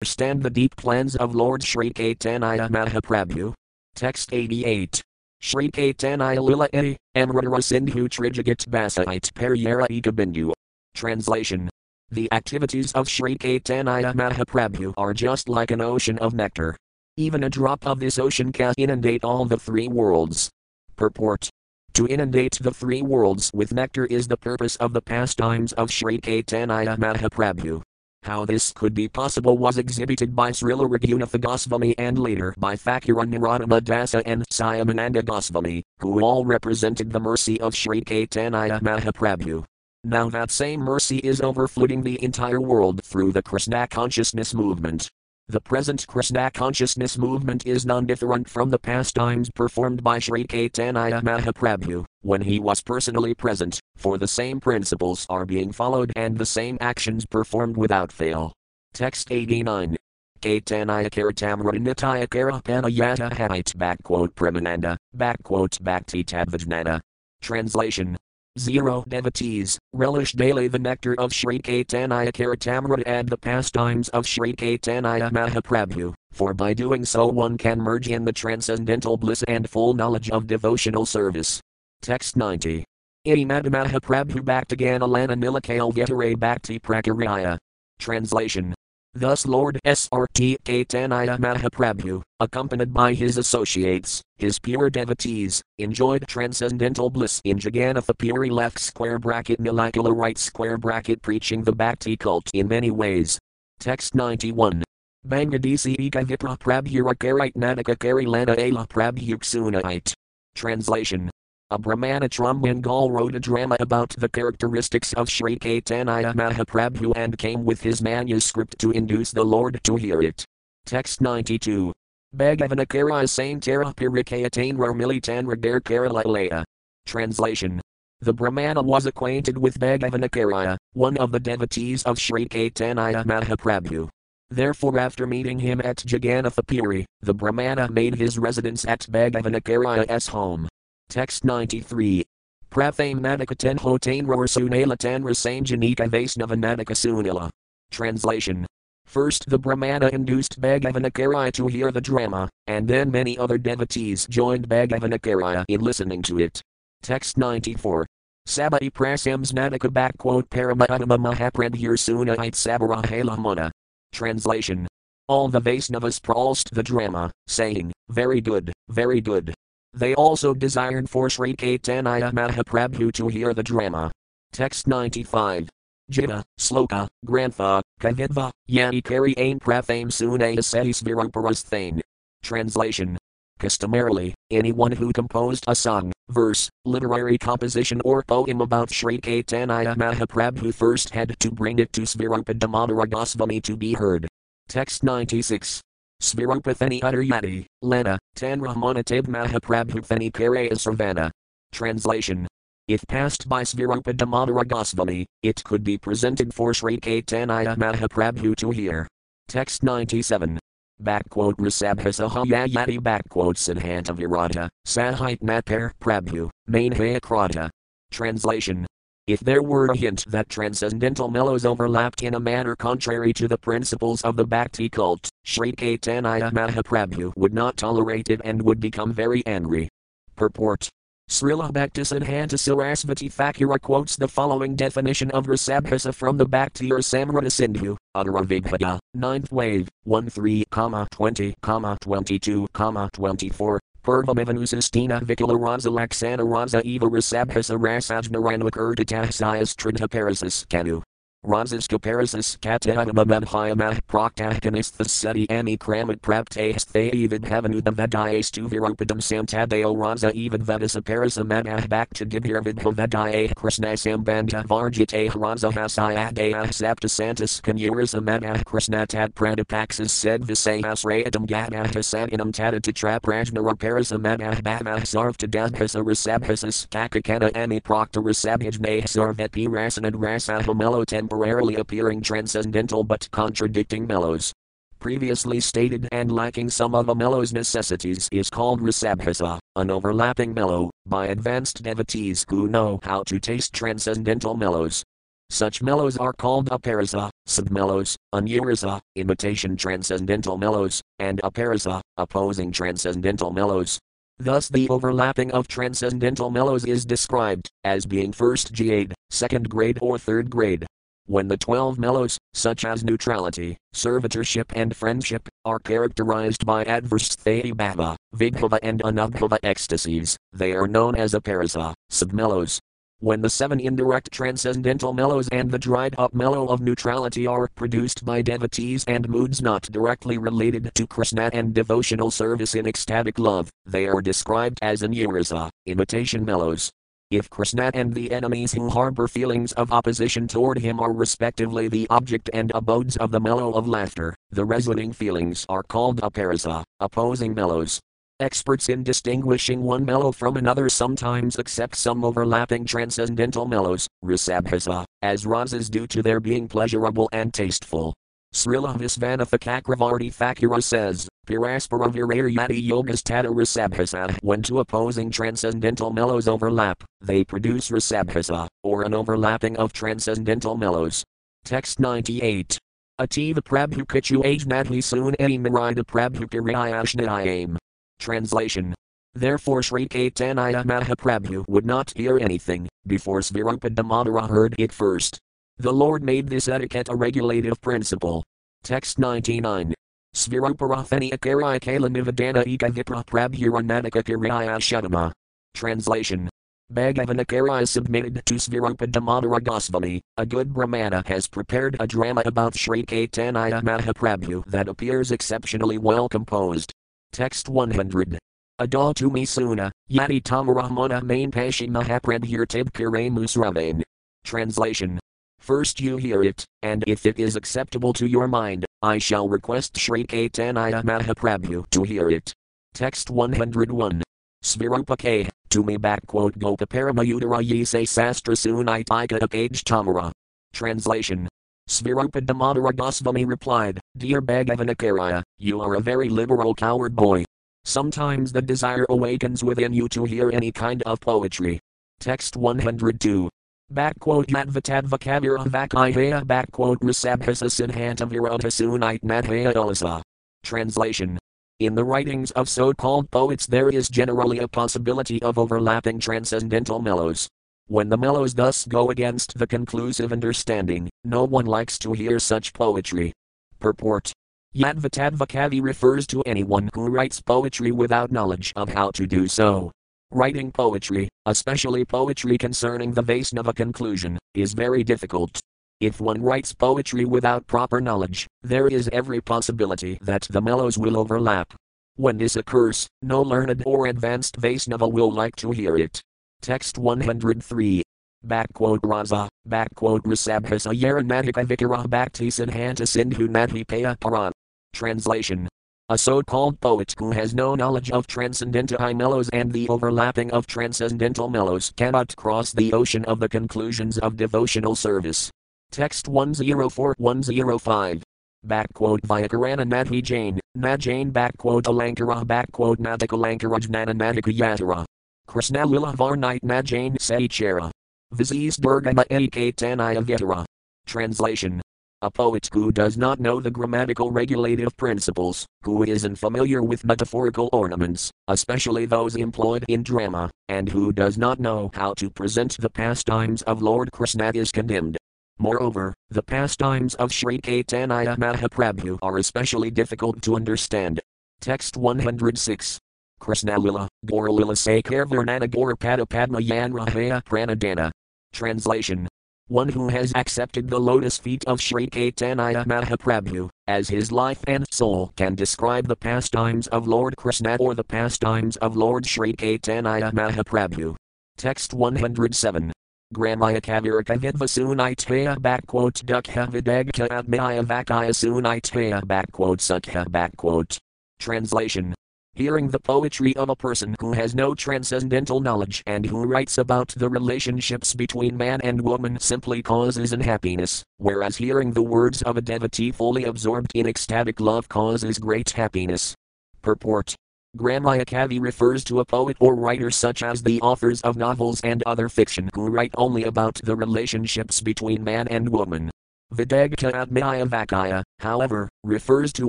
understand the deep plans of Lord Sri Caitanya Mahaprabhu. Text 88. Sri Caitanya Lila E, Amrita Sindhu Trijagat Basait Peryara Ekabindu. Translation. The activities of Sri Caitanya Mahaprabhu are just like an ocean of nectar. Even a drop of this ocean can inundate all the three worlds. Purport. To inundate the three worlds with nectar is the purpose of the pastimes of Sri Caitanya Mahaprabhu. How this could be possible was exhibited by Srila Raghunatha Goswami and later by Thakura Narottama Dasa and Syamananda Goswami, who all represented the mercy of Sri Caitanya Mahaprabhu. Now that same mercy is overflowing the entire world through the Krishna consciousness movement. The present Krishna consciousness movement is non-different from the pastimes performed by Sri Caitanya Mahaprabhu, when he was personally present, for the same principles are being followed and the same actions performed without fail. Text 89. Caitanya Karatamradinitaya Karapanayata Hait backquote Premananda, backquote Bhakti Tadvajnana. Translation Zero devotees, relish daily the nectar of Sri Caitanya Caritamrita and the pastimes of Sri Caitanya Mahaprabhu, for by doing so one can merge in the transcendental bliss and full knowledge of devotional service. Text 90. Idimad Mahaprabhu Bhaktigana Lana Nilakale Getare Bhakti Prakarya. Translation Thus Lord Sri Caitanya Mahaprabhu, accompanied by his associates, his pure devotees, enjoyed transcendental bliss in Jagannatha Puri left square bracket Nilacala right square bracket preaching the Bhakti cult in many ways. Text 91. Bangadisi Eka Vipra Prabhurakari Nadaka Kari Lana Ala Prabhuksunait. Translation a Brahmanatram Bengal wrote a drama about the characteristics of Sri Caitanya Mahaprabhu and came with his manuscript to induce the Lord to hear it. Text 92. Bhagavanakara Tara Pirikayatanra Militanra Der Translation. The Brahmana was acquainted with Bhagavan Acarya, one of the devotees of Sri Caitanya Mahaprabhu. Therefore, after meeting him at Jagannatha Puri, the Brahmana made his residence at Bhagavan Acarya's home. Text 93. Prathame Nadaka Tenhotain Sunala Tanra Sanjanika Vaisnava Nadaka Sunila. Translation. First the Brahmana induced Bhagavan Acarya to hear the drama, and then many other devotees joined Bhagavan Acarya in listening to it. Text 94. Sabai Prasams Nadaka backquote Paramadama Mahaprabhir Suna It Sabara Muna. Translation. All the Vaisnavas praised the drama, saying, Very good, very good. They also desired for Sri Caitanya Mahaprabhu to hear the drama. Text 95. Jiva, Sloka, Grantha, Kavitva, Yani Kari Ain Prathame Sune Setis Viruparasthane. Translation. Customarily, anyone who composed a song, verse, literary composition or poem about Sri Caitanya Mahaprabhu first had to bring it to Svarupa Damodara Goswami to be heard. Text 96. Svirupathani Uttaryati, Lena, Tanramanatib Mahaprabhuthani Kare Sarvana. Translation. If passed by Svarupa Damodara Goswami, it could be presented for Sri Caitanya Mahaprabhu to hear. Text 97. Backquote Rasabhasahayayati backquote Siddhanta Virata, Sahit Napar Prabhu, Main Hayakrata. Translation. If there were a hint that transcendental mellows overlapped in a manner contrary to the principles of the Bhakti cult, Sri Caitanya Mahaprabhu would not tolerate it and would become very angry. Purport Srila Bhaktisiddhanta Sarasvati Thakura quotes the following definition of Rasabhasa from the Bhakti Rasamrita Sindhu, Uttara 9th wave, 1 3, 20, 22, 24, Purvamivanusastina Vikula Raza Laksana Raza Eva Rasabhasa Rasajnaranvakurtatahsayas Tridhaparasis Kanu. Razas Kaparasis Katahamamadhyamah Praktahkanisthas Seti Kramat Praptahs Thayavid Havanudam Vadayas tu Virupadam Samtadeo Raza Vadasaparasa Madah Bhakta Gibhirvidha Vadaya Krishna Sambandha Varjite Raza Hasayadaya Sapta Santas Kanyurasa Madah Krishna Tad Pradapaxas said Visayas Rayadam Gadah Hasayanam Tadata Traprajnara Parasa Madah Bhavah Sarvta Dadhasa Rasabhasas Kakakana Ami Prakta Rasabhajne Sarvet Rasanad Rasahamelo temporarily appearing transcendental but contradicting mellows. Previously stated and lacking some of a mellow's necessities is called rasabhasa, an overlapping mellow, by advanced devotees who know how to taste transcendental mellows. Such mellows are called uparasa, submellows, anurasa, imitation transcendental mellows, and aparasa, opposing transcendental mellows. Thus, the overlapping of transcendental mellows is described as being first grade, second grade, or third grade. When the twelve mellows, such as neutrality, servitorship, and friendship, are characterized by adverse bhava, vibhava, and anubhava ecstasies, they are known as uparasa, submellows. When the seven indirect transcendental mellows and the dried up mellow of neutrality are produced by devotees and moods not directly related to Krishna and devotional service in ecstatic love, they are described as anurasa, imitation mellows. If Krishna and the enemies who harbor feelings of opposition toward him are respectively the object and abodes of the mellow of laughter, the resonating feelings are called aparasa, opposing mellows. Experts in distinguishing one mellow from another sometimes accept some overlapping transcendental mellows, rasabhasa, as rasas due to their being pleasurable and tasteful. Srila Visvanatha Chakravarti Thakura says, Piraspara virar yati yogas tata rasabhasa. When two opposing transcendental mellows overlap, they produce rasabhasa, or an overlapping of transcendental mellows. Text 98. Ativa Prabhu Kichu Ajnadhi Soon Marida Prabhu Kiriyashnayam. Translation. Therefore Sri Caitanya Mahaprabhu would not hear anything, before Svarupa Damodara heard it first. The Lord made this etiquette a regulative principle. Text 99. Svaruparathani Akaraya Kala Nivadana Eka Vipra Kiraya Shadama. Translation. Bhagavan Acarya is submitted to Svarupa Damodara. A good Brahmana has prepared a drama about Sri Caitanya Mahaprabhu that appears exceptionally well composed. Text 100. Adal tumi suna, yati tamarahmana main pashi mahaprabhirtib kire musravain. Translation. First you hear it, and if it is acceptable to your mind, I shall request Sri Caitanya Mahaprabhu to hear it. Text 101. Svirupake, to me back backquote Gopaparamayudara ye say sastra sunaitika akage tamara. Translation. Svarupa Damodara Goswami replied, Dear Bhagavan Acarya, you are a very liberal coward boy. Sometimes the desire awakens within you to hear any kind of poetry. Text 102. Yadvatadva Kavira Vakihaya backquote Rasabhasa Siddhanta Virota Madhaya Ulasa. Translation. In the writings of so called poets, there is generally a possibility of overlapping transcendental mellows. When the mellows thus go against the conclusive understanding, no one likes to hear such poetry. Purport Yadvatadvakavi refers to anyone who writes poetry without knowledge of how to do so. Writing poetry, especially poetry concerning the Vaisnava conclusion, is very difficult. If one writes poetry without proper knowledge, there is every possibility that the mellows will overlap. When this occurs, no learned or advanced Vaisnava will like to hear it. Text 103. Backquote Raza, backquote Rasabhasa Yaranatika Vikara Bhakti Siddhanta Sindhu Nadhi Paran. Translation. A so called poet who has no knowledge of transcendental mellows and the overlapping of transcendental mellows cannot cross the ocean of the conclusions of devotional service. Text 104-105. Backquote Vyakarana Nadhi Jain, Najain backquote Alankara backquote Nadikalankara Jnana Nadika Yatara. Krishna Lila Varnite Najain Saichara. Vizis Durgama Ekatanya Vitara. Translation. A poet who does not know the grammatical regulative principles, who is unfamiliar with metaphorical ornaments, especially those employed in drama, and who does not know how to present the pastimes of Lord Krishna is condemned. Moreover, the pastimes of Sri Caitanya Mahaprabhu are especially difficult to understand. Text 106. Krishna Lila, Gauralila Sakar Varnana Gaurapada Padma Yanrahaya Pranadana. Translation one who has accepted the lotus feet of Sri Caitanya Mahaprabhu as his life and soul can describe the pastimes of Lord Krishna or the pastimes of Lord Sri Caitanya Mahaprabhu. Text 107. Gramaya Kaviraka Vidvasunitaya backquote Dukha Vidagka Admaya Vakaya Sunitaya backquote Sukha backquote. Translation hearing the poetry of a person who has no transcendental knowledge and who writes about the relationships between man and woman simply causes unhappiness, whereas hearing the words of a devotee fully absorbed in ecstatic love causes great happiness. Purport Gramaya Kavi refers to a poet or writer such as the authors of novels and other fiction who write only about the relationships between man and woman. Vidagta Admaya Vakaya, however, refers to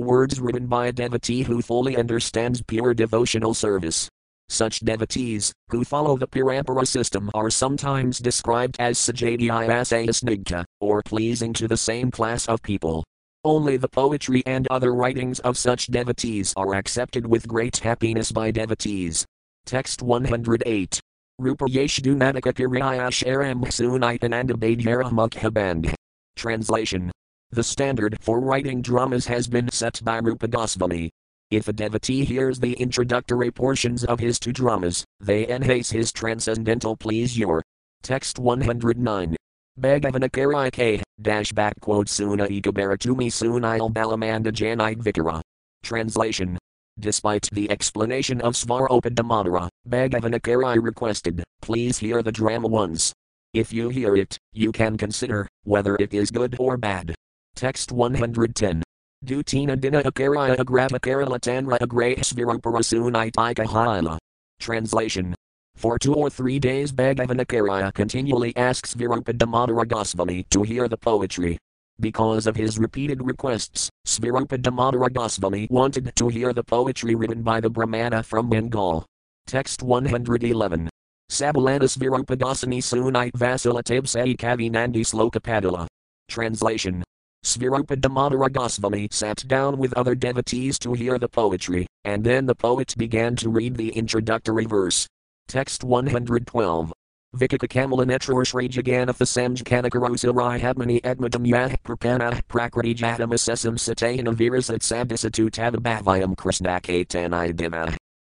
words written by a devotee who fully understands pure devotional service. Such devotees, who follow the Parampara system, are sometimes described as Sajadiyasayasnigta, or pleasing to the same class of people. Only the poetry and other writings of such devotees are accepted with great happiness by devotees. Text 108. Rupayeshdu Nadaka Kiriyash Aram Sunaitananda Badhyara Mukhaband. Translation The standard for writing dramas has been set by Rupa Goswami. If a devotee hears the introductory portions of his two dramas, they enhance his transcendental pleasure. Text 109. Bhagavanakarai dash back quote Suna Ikabaratumi Sunil Balamanda Janite Vikara. Translation Despite the explanation of Svaropadamodara, Bhagavan Acarya requested, please hear the drama once. If you hear it, you can consider whether it is good or bad. Text 110. Dutina dina akaraya agravakarala tanra agrahsviruparasunaitika haila. Translation. For two or three days Bhagavan Acarya continually asks Virupadamodara Goswami to hear the poetry. Because of his repeated requests, Svarupa Damodara Goswami wanted to hear the poetry written by the Brahmana from Bengal. Text 111. Sabalanas Virupadasani Sunite Vasilatab Sai Kavi Nandi Slokapadala. Translation Svarupa Damodara Goswami sat down with other devotees to hear the poetry, and then the poet began to read the introductory verse. Text 112. Vikaka Kamalanetra Shri Jagannatha Samjkanakarosarai Hadmani Edmadam Yah Prapana Prakriti Jatam Assessam Satayana Virasat Sabdisatu.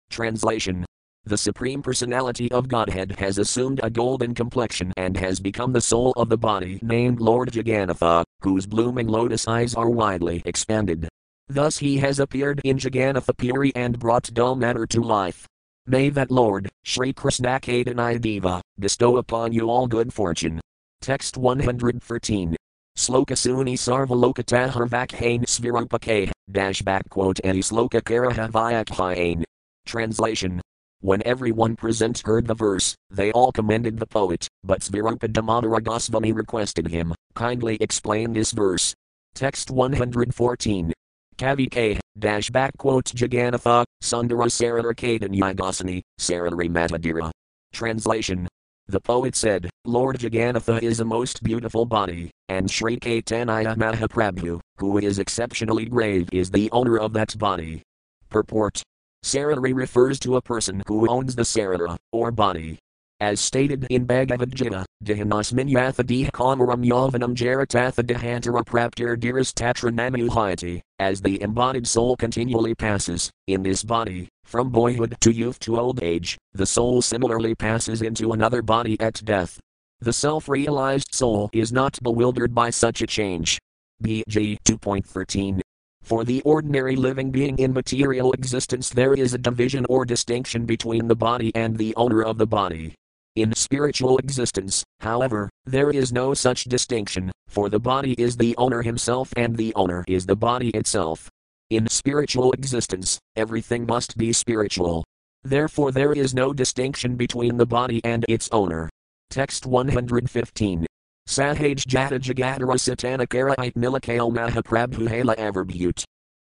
Translation the Supreme Personality of Godhead has assumed a golden complexion and has become the soul of the body named Lord Jagannatha, whose blooming lotus eyes are widely expanded. Thus he has appeared in Jagannatha Puri and brought dull matter to life. May that Lord, Sri Krishna Deva, bestow upon you all good fortune. Text 113. Slokasuni sarvalokatahar vakhain svirupake, dash back quote any sloka karaha vyakhain. Translation when everyone present heard the verse, they all commended the poet, but Svarupa Damodara Goswami requested him, kindly explain this verse. Text 114. Kavi dash back quote Jagannatha, Sundara Sarara Kadanyagosani, Sarari Matadira. Translation. The poet said, Lord Jagannatha is a most beautiful body, and Sri Caitanya Mahaprabhu, who is exceptionally grave, is the owner of that body. Purport Sarari refers to a person who owns the sarara, or body. As stated in Bhagavad Gita, Dihanasmin yathadih kamaram yavanam jaratatha dihantara praptir dirastatra as the embodied soul continually passes, in this body, from boyhood to youth to old age, the soul similarly passes into another body at death. The self realized soul is not bewildered by such a change. BG 2.13 for the ordinary living being in material existence, there is a division or distinction between the body and the owner of the body. In spiritual existence, however, there is no such distinction, for the body is the owner himself and the owner is the body itself. In spiritual existence, everything must be spiritual. Therefore, there is no distinction between the body and its owner. Text 115. Sahaj Jata Jagadara Satanakara Milakale Mahaprabhu Hala.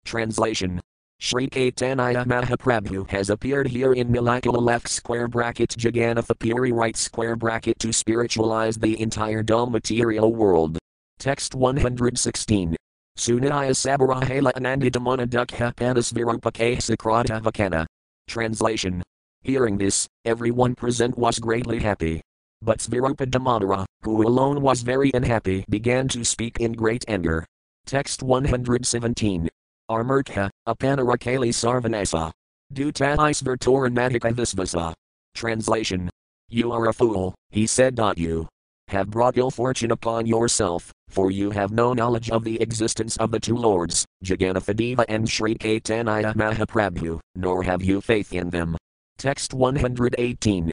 Translation Sri Caitanya Mahaprabhu has appeared here in Nilacala left square bracket Jagannatha Puri right square bracket to spiritualize the entire dull material world. Text 116. Sunaya Sabarahala Anandidamana Dukha Sakrata Vakana. Translation Hearing this, everyone present was greatly happy. But Svarupa Damodara, who alone was very unhappy, began to speak in great anger. Text 117. Armurkha, Apanarakali Sarvanasa. Dutais Vertoranadika Visvasa. Translation. You are a fool, he said. You have brought ill fortune upon yourself, for you have no knowledge of the existence of the two lords, Jagannatha and Sri Caitanya Mahaprabhu, nor have you faith in them. Text 118.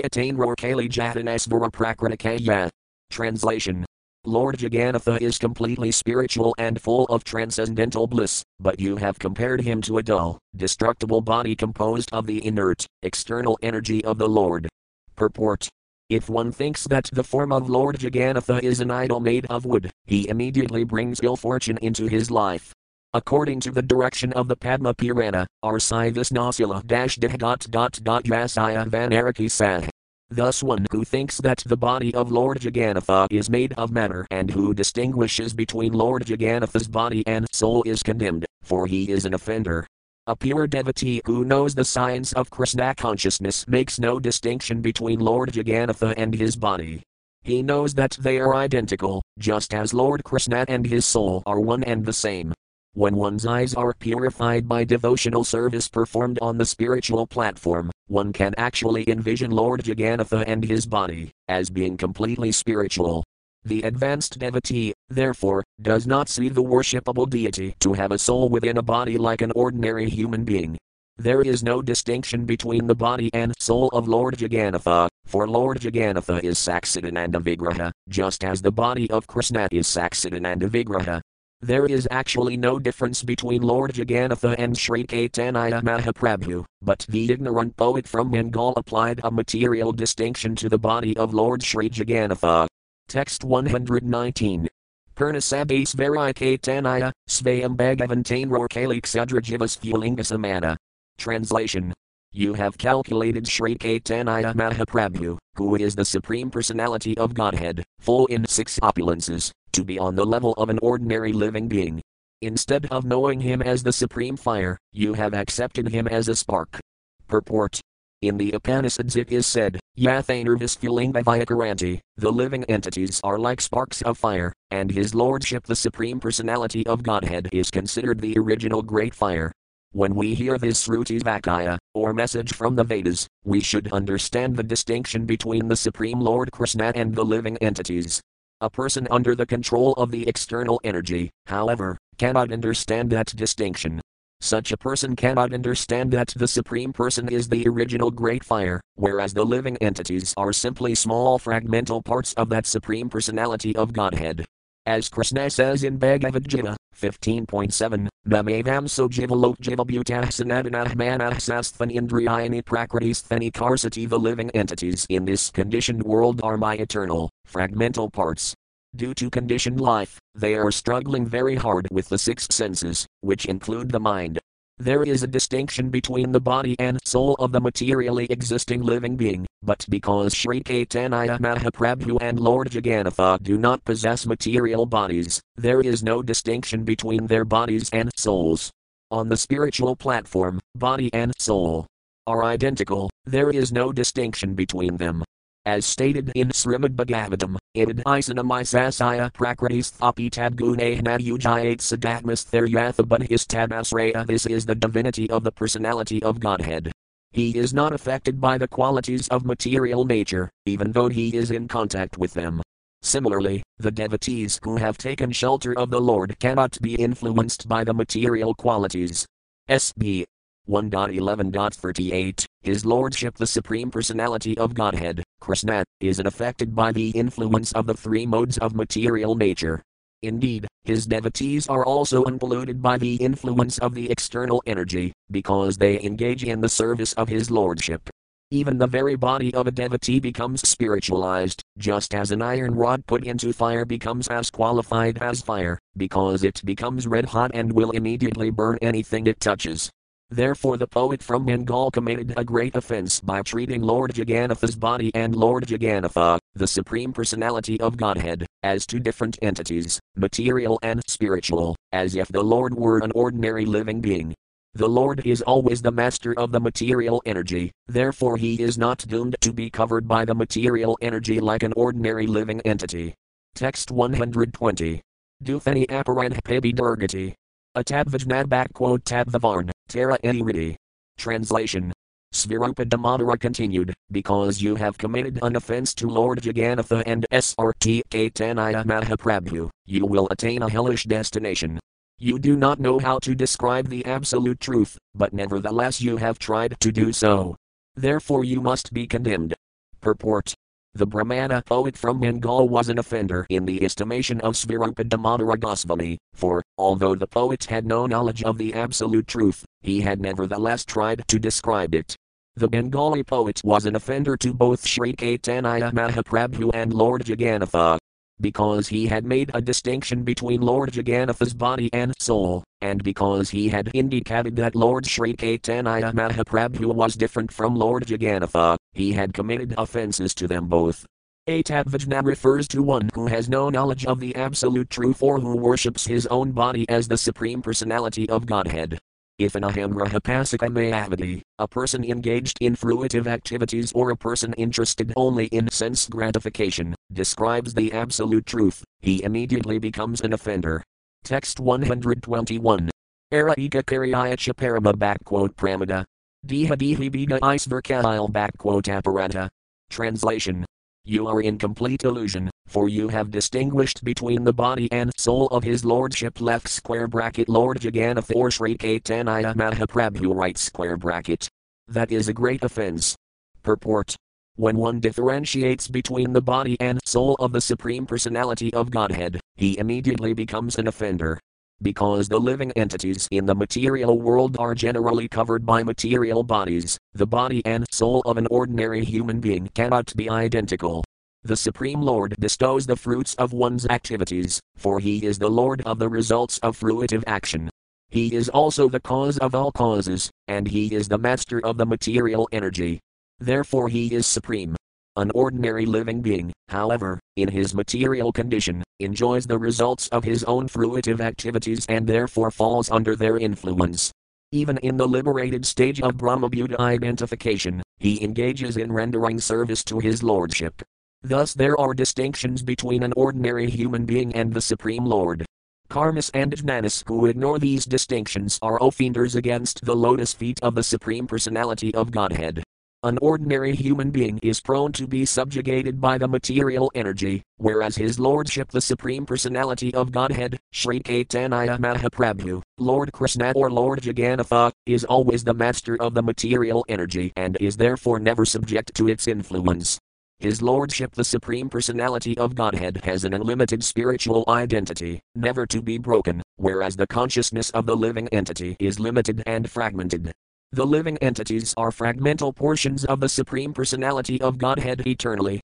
Attain Rorkali Jatanas Prakratikaya. Translation Lord Jagannatha is completely spiritual and full of transcendental bliss, but you have compared him to a dull, destructible body composed of the inert, external energy of the Lord. Purport if one thinks that the form of Lord Jagannatha is an idol made of wood, he immediately brings ill fortune into his life. According to the direction of the Padma Purana, Arsivis Nasula dash dot dot dot Yasaya Vanaraki Sah. Thus, one who thinks that the body of Lord Jagannatha is made of matter and who distinguishes between Lord Jagannatha's body and soul is condemned, for he is an offender. A pure devotee who knows the science of Krishna consciousness makes no distinction between Lord Jagannatha and his body. He knows that they are identical, just as Lord Krishna and his soul are one and the same. When one's eyes are purified by devotional service performed on the spiritual platform, one can actually envision Lord Jagannatha and his body as being completely spiritual. The advanced devotee, therefore, does not see the worshipable deity to have a soul within a body like an ordinary human being. There is no distinction between the body and soul of Lord Jagannatha, for Lord Jagannatha is Saccidananda Vigraha, just as the body of Krishna is Saccidananda Vigraha. There is actually no difference between Lord Jagannatha and Sri Caitanya Mahaprabhu, but the ignorant poet from Bengal applied a material distinction to the body of Lord Sri Jagannatha. Text 119. Purnasabhas Varikatanaya, Svayam Bhagavantain Rorkalik Sudrajivas Fulingasamana. Translation. You have calculated Sri Caitanya Mahaprabhu, who is the Supreme Personality of Godhead, full in six opulences, to be on the level of an ordinary living being. Instead of knowing him as the Supreme Fire, you have accepted him as a spark. Purport in the Upanishads it is said, Yathanurvis Fulingavayakaranti, the living entities are like sparks of fire, and His Lordship the Supreme Personality of Godhead is considered the original Great Fire. When we hear this Sruti Vakaya, or message from the Vedas, we should understand the distinction between the Supreme Lord Krishna and the living entities. A person under the control of the external energy, however, cannot understand that distinction. Such a person cannot understand that the Supreme Person is the original Great Fire, whereas the living entities are simply small fragmental parts of that Supreme Personality of Godhead. As Krishna says in Bhagavad Gita 15.7, Namavam sojivalok jivabhutah sanadanah manah sasthan indriyani prakritisthani The living entities in this conditioned world are my eternal, fragmental parts, Due to conditioned life, they are struggling very hard with the six senses, which include the mind. There is a distinction between the body and soul of the materially existing living being, but because Sri Caitanya Mahaprabhu and Lord Jagannatha do not possess material bodies, there is no distinction between their bodies and souls. On the spiritual platform, body and soul are identical, there is no distinction between them. As stated in Srimad Bhagavatam, id isanamisasaya prakritisthapitad gunahna ujayat sadatmas tharyathabunhistadasraya This is the divinity of the personality of Godhead. He is not affected by the qualities of material nature, even though he is in contact with them. Similarly, the devotees who have taken shelter of the Lord cannot be influenced by the material qualities. SB 1.11.38 His Lordship, the Supreme Personality of Godhead, Krishna, is unaffected by the influence of the three modes of material nature. Indeed, his devotees are also unpolluted by the influence of the external energy, because they engage in the service of his lordship. Even the very body of a devotee becomes spiritualized, just as an iron rod put into fire becomes as qualified as fire, because it becomes red hot and will immediately burn anything it touches. Therefore, the poet from Bengal committed a great offense by treating Lord Jagannatha's body and Lord Jagannatha, the Supreme Personality of Godhead, as two different entities, material and spiritual, as if the Lord were an ordinary living being. The Lord is always the master of the material energy, therefore, he is not doomed to be covered by the material energy like an ordinary living entity. Text 120. Dufani aparant pebi durgati. Atadvajnad back quote Tadvavarn. Tara Eniridi. Translation. Svarupa Damodara continued, because you have committed an offense to Lord Jagannatha and Sri Caitanya Mahaprabhu, you will attain a hellish destination. You do not know how to describe the absolute truth, but nevertheless you have tried to do so. Therefore you must be condemned. Purport. The Brahmana poet from Bengal was an offender in the estimation of Svarupa Damodara Goswami, for, although the poet had no knowledge of the absolute truth, he had nevertheless tried to describe it. The Bengali poet was an offender to both Sri Caitanya Mahaprabhu and Lord Jagannatha, because he had made a distinction between Lord Jagannatha's body and soul, and because he had indicated that Lord Sri Caitanya Mahaprabhu was different from Lord Jagannatha, he had committed offences to them both. Atatvajna refers to one who has no knowledge of the absolute truth or who worships his own body as the Supreme Personality of Godhead. If an ahamrahapasika mayavadi, a person engaged in fruitive activities or a person interested only in sense gratification, describes the absolute truth, he immediately becomes an offender. Text 121. Era eka backquote pramada. Diha dihi biga isverkail backquote apparata. Translation you are in complete illusion, for you have distinguished between the body and soul of His Lordship left square bracket Lord Jagannatha or Sri Caitanya Mahaprabhu right square bracket. That is a great offense. Purport. When one differentiates between the body and soul of the Supreme Personality of Godhead, he immediately becomes an offender. Because the living entities in the material world are generally covered by material bodies, the body and soul of an ordinary human being cannot be identical. The Supreme Lord bestows the fruits of one's activities, for He is the Lord of the results of fruitive action. He is also the cause of all causes, and He is the master of the material energy. Therefore, He is supreme. An ordinary living being, however, in his material condition, enjoys the results of his own fruitive activities and therefore falls under their influence. Even in the liberated stage of Brahmabhuta identification, he engages in rendering service to his lordship. Thus, there are distinctions between an ordinary human being and the Supreme Lord. Karmas and Jnanis who ignore these distinctions are offenders against the lotus feet of the Supreme Personality of Godhead. An ordinary human being is prone to be subjugated by the material energy, whereas His Lordship, the Supreme Personality of Godhead, Sri Caitanya Mahaprabhu, Lord Krishna or Lord Jagannatha, is always the master of the material energy and is therefore never subject to its influence. His Lordship, the Supreme Personality of Godhead, has an unlimited spiritual identity, never to be broken, whereas the consciousness of the living entity is limited and fragmented. The living entities are fragmental portions of the Supreme Personality of Godhead eternally.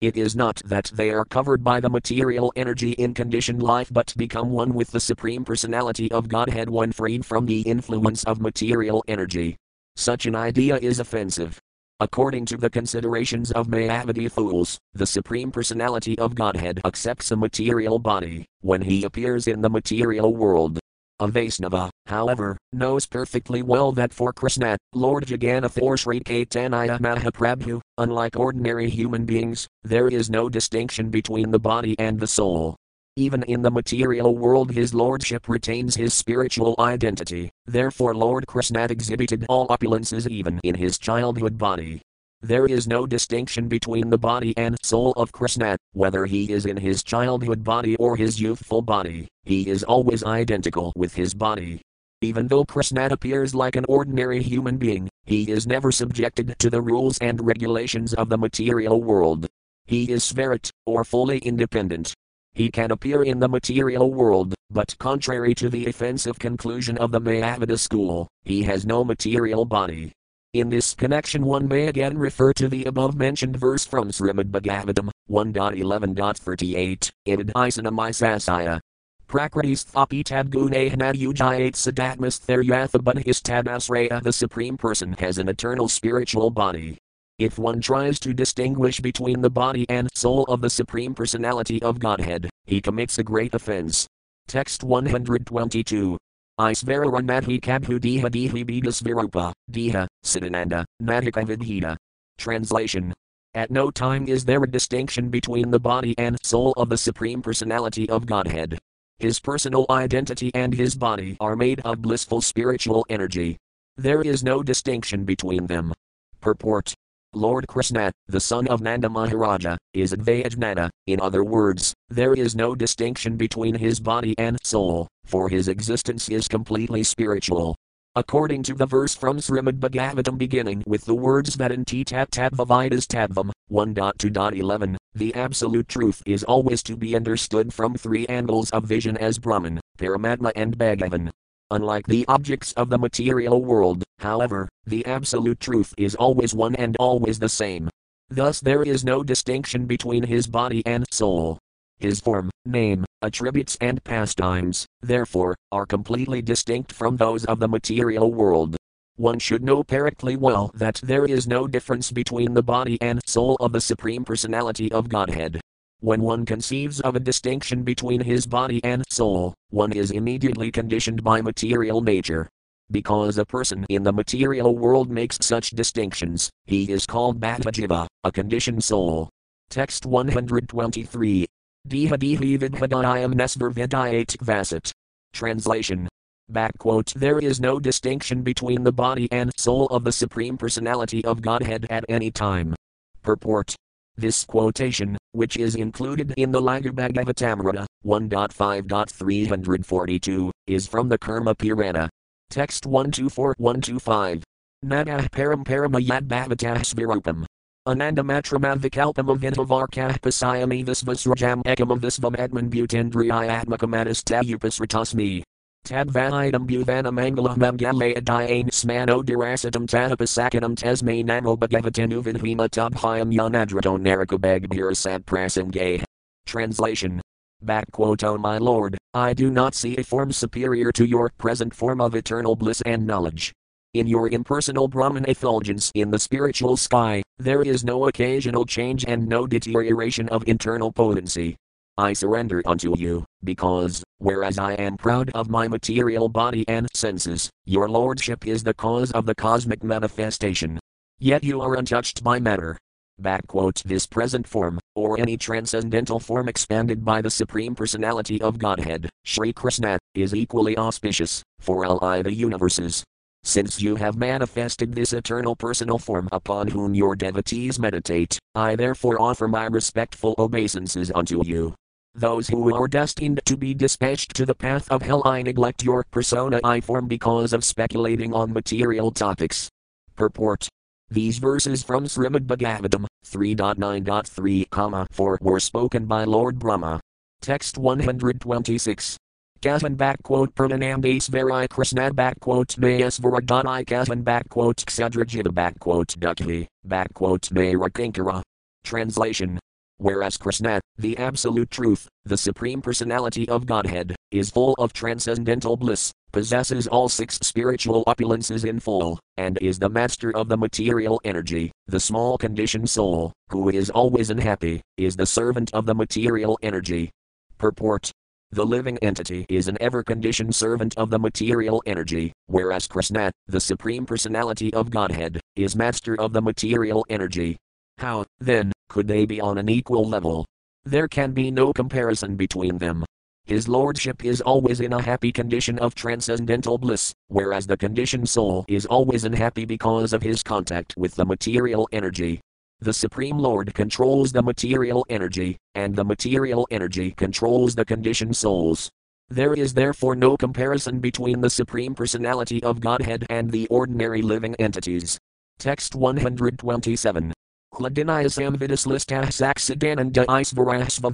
It is not that they are covered by the material energy in conditioned life but become one with the Supreme Personality of Godhead, when freed from the influence of material energy. Such an idea is offensive. According to the considerations of Mayavadi fools, the Supreme Personality of Godhead accepts a material body when he appears in the material world. A Vaisnava, however, knows perfectly well that for Krishna, Lord Jagannath or Sri Caitanya Mahaprabhu, unlike ordinary human beings, there is no distinction between the body and the soul. Even in the material world, his lordship retains his spiritual identity, therefore, Lord Krishna exhibited all opulences even in his childhood body. There is no distinction between the body and soul of Krishna, whether he is in his childhood body or his youthful body, he is always identical with his body. Even though Krishna appears like an ordinary human being, he is never subjected to the rules and regulations of the material world. He is Svarat, or fully independent. He can appear in the material world, but contrary to the offensive conclusion of the Mayavada school, he has no material body. In this connection, one may again refer to the above mentioned verse from Srimad Bhagavatam 1.11.38, Idad Isanamisasaya. Prakritis Thapitad Gunahana Ujayat Sadatmas Tharyathabunhistadasraya The Supreme Person has an eternal spiritual body. If one tries to distinguish between the body and soul of the Supreme Personality of Godhead, he commits a great offense. Text 122. Isvara Madhi Kabhu Dihi Bidasvirupa, Diha, Siddhananda, Madhikavidhita. Translation. At no time is there a distinction between the body and soul of the Supreme Personality of Godhead. His personal identity and his body are made of blissful spiritual energy. There is no distinction between them. Purport Lord Krishna, the son of Nanda Maharaja, is Advayajnana, in other words, there is no distinction between his body and soul, for his existence is completely spiritual. According to the verse from Srimad Bhagavatam beginning with the words that in Tat Tadvavidas Tadvam 1.2.11, the absolute truth is always to be understood from three angles of vision as Brahman, Paramatma and Bhagavan. Unlike the objects of the material world, however, the absolute truth is always one and always the same. Thus there is no distinction between his body and soul. His form, name, attributes, and pastimes, therefore, are completely distinct from those of the material world. One should know perfectly well that there is no difference between the body and soul of the Supreme Personality of Godhead. When one conceives of a distinction between his body and soul, one is immediately conditioned by material nature. Because a person in the material world makes such distinctions, he is called Bhavajiva, a conditioned soul. Text 123. Diha dihi vidhadayam nesvar vasat. Translation. Backquote, there is no distinction between the body and soul of the Supreme Personality of Godhead at any time. Purport. This quotation, which is included in the Laghu Bhagavatamrita 1.5.342, is from the Kurma Purana. Text 124-125. Nadah param paramayad bhavatah svirupam. Ananda matrama vikalpam avitavarkah pasayami visvasrajam ekam visvam adman butendriyatmakamatis tayupasratasmi. Tadvaidam bhuvanam angalam amgalaya diane smano dirasitam tadapasakanam tesme namo bhagavatin uvidhima tubhyam yanadrato narakabagbirasat prasamgay. Translation. Back quote, O my Lord, I do not see a form superior to your present form of eternal bliss and knowledge. In your impersonal Brahman effulgence in the spiritual sky, there is no occasional change and no deterioration of internal potency. I surrender unto you, because, whereas I am proud of my material body and senses, your lordship is the cause of the cosmic manifestation. Yet you are untouched by matter. Backquote this present form, or any transcendental form expanded by the Supreme Personality of Godhead, Sri Krishna, is equally auspicious, for all I the universes. Since you have manifested this eternal personal form upon whom your devotees meditate, I therefore offer my respectful obeisances unto you. Those who are destined to be dispatched to the path of hell I neglect your persona I form because of speculating on material topics. Purport. These verses from Srimad Bhagavatam 3.9.3, 4 were spoken by Lord Brahma. Text 126. Kavan backquote Purnanamdas Varai Krishna backquote Mayas Varadani Kavan backquote Ksadrajita backquote Dukhi backquote Mayrakinkara. Translation Whereas Krishna, the Absolute Truth, the Supreme Personality of Godhead, is full of transcendental bliss, possesses all six spiritual opulences in full, and is the master of the material energy, the small conditioned soul, who is always unhappy, is the servant of the material energy. Purport the living entity is an ever conditioned servant of the material energy, whereas Krishna, the Supreme Personality of Godhead, is master of the material energy. How, then, could they be on an equal level? There can be no comparison between them. His lordship is always in a happy condition of transcendental bliss, whereas the conditioned soul is always unhappy because of his contact with the material energy. The Supreme Lord controls the material energy, and the material energy controls the conditioned souls. There is therefore no comparison between the Supreme Personality of Godhead and the ordinary living entities. Text 127. Vidaslistah saksidananda isvarasva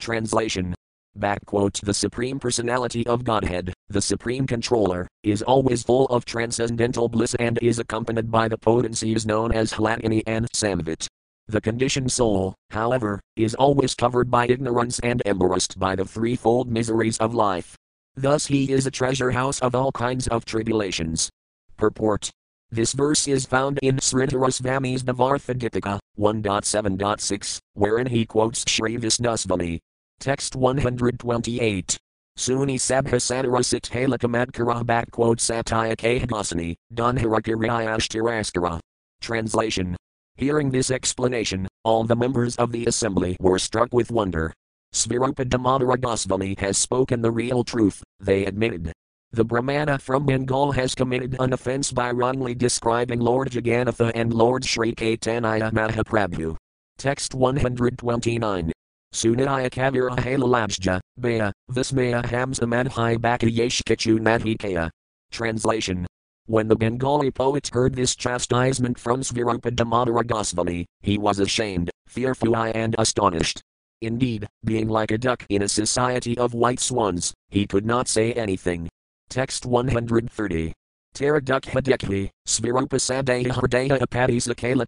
Translation. Backquote The Supreme Personality of Godhead, the Supreme Controller, is always full of transcendental bliss and is accompanied by the potencies known as Hladini and Samvit. The conditioned soul, however, is always covered by ignorance and embarrassed by the threefold miseries of life. Thus he is a treasure house of all kinds of tribulations. Purport this verse is found in Sridhara Swami's Bhavartha Dipika 1.7.6, wherein he quotes Sri Visnusvami. Text 128. Suni Sabha Satara Sithalakamadkara backquote Satya Kahasani, Dunharakiriyashtiraskara. Translation. Hearing this explanation, all the members of the assembly were struck with wonder. Svarupa Damodara Goswami has spoken the real truth, they admitted. The Brahmana from Bengal has committed an offense by wrongly describing Lord Jagannatha and Lord Sri Caitanya Mahaprabhu. Text 129. Sunaya Kavira Halalabja, Baya, Vismaya Hamsa Madhai Bakayashkichu Nadhikaya. Translation when the Bengali poet heard this chastisement from Svarupa Damodara Goswami, he was ashamed, fearful and astonished. Indeed, being like a duck in a society of white swans, he could not say anything. Text 130. Taraduk Hadekhi, Svirupa Sadeha Hrdaya Apati Sakala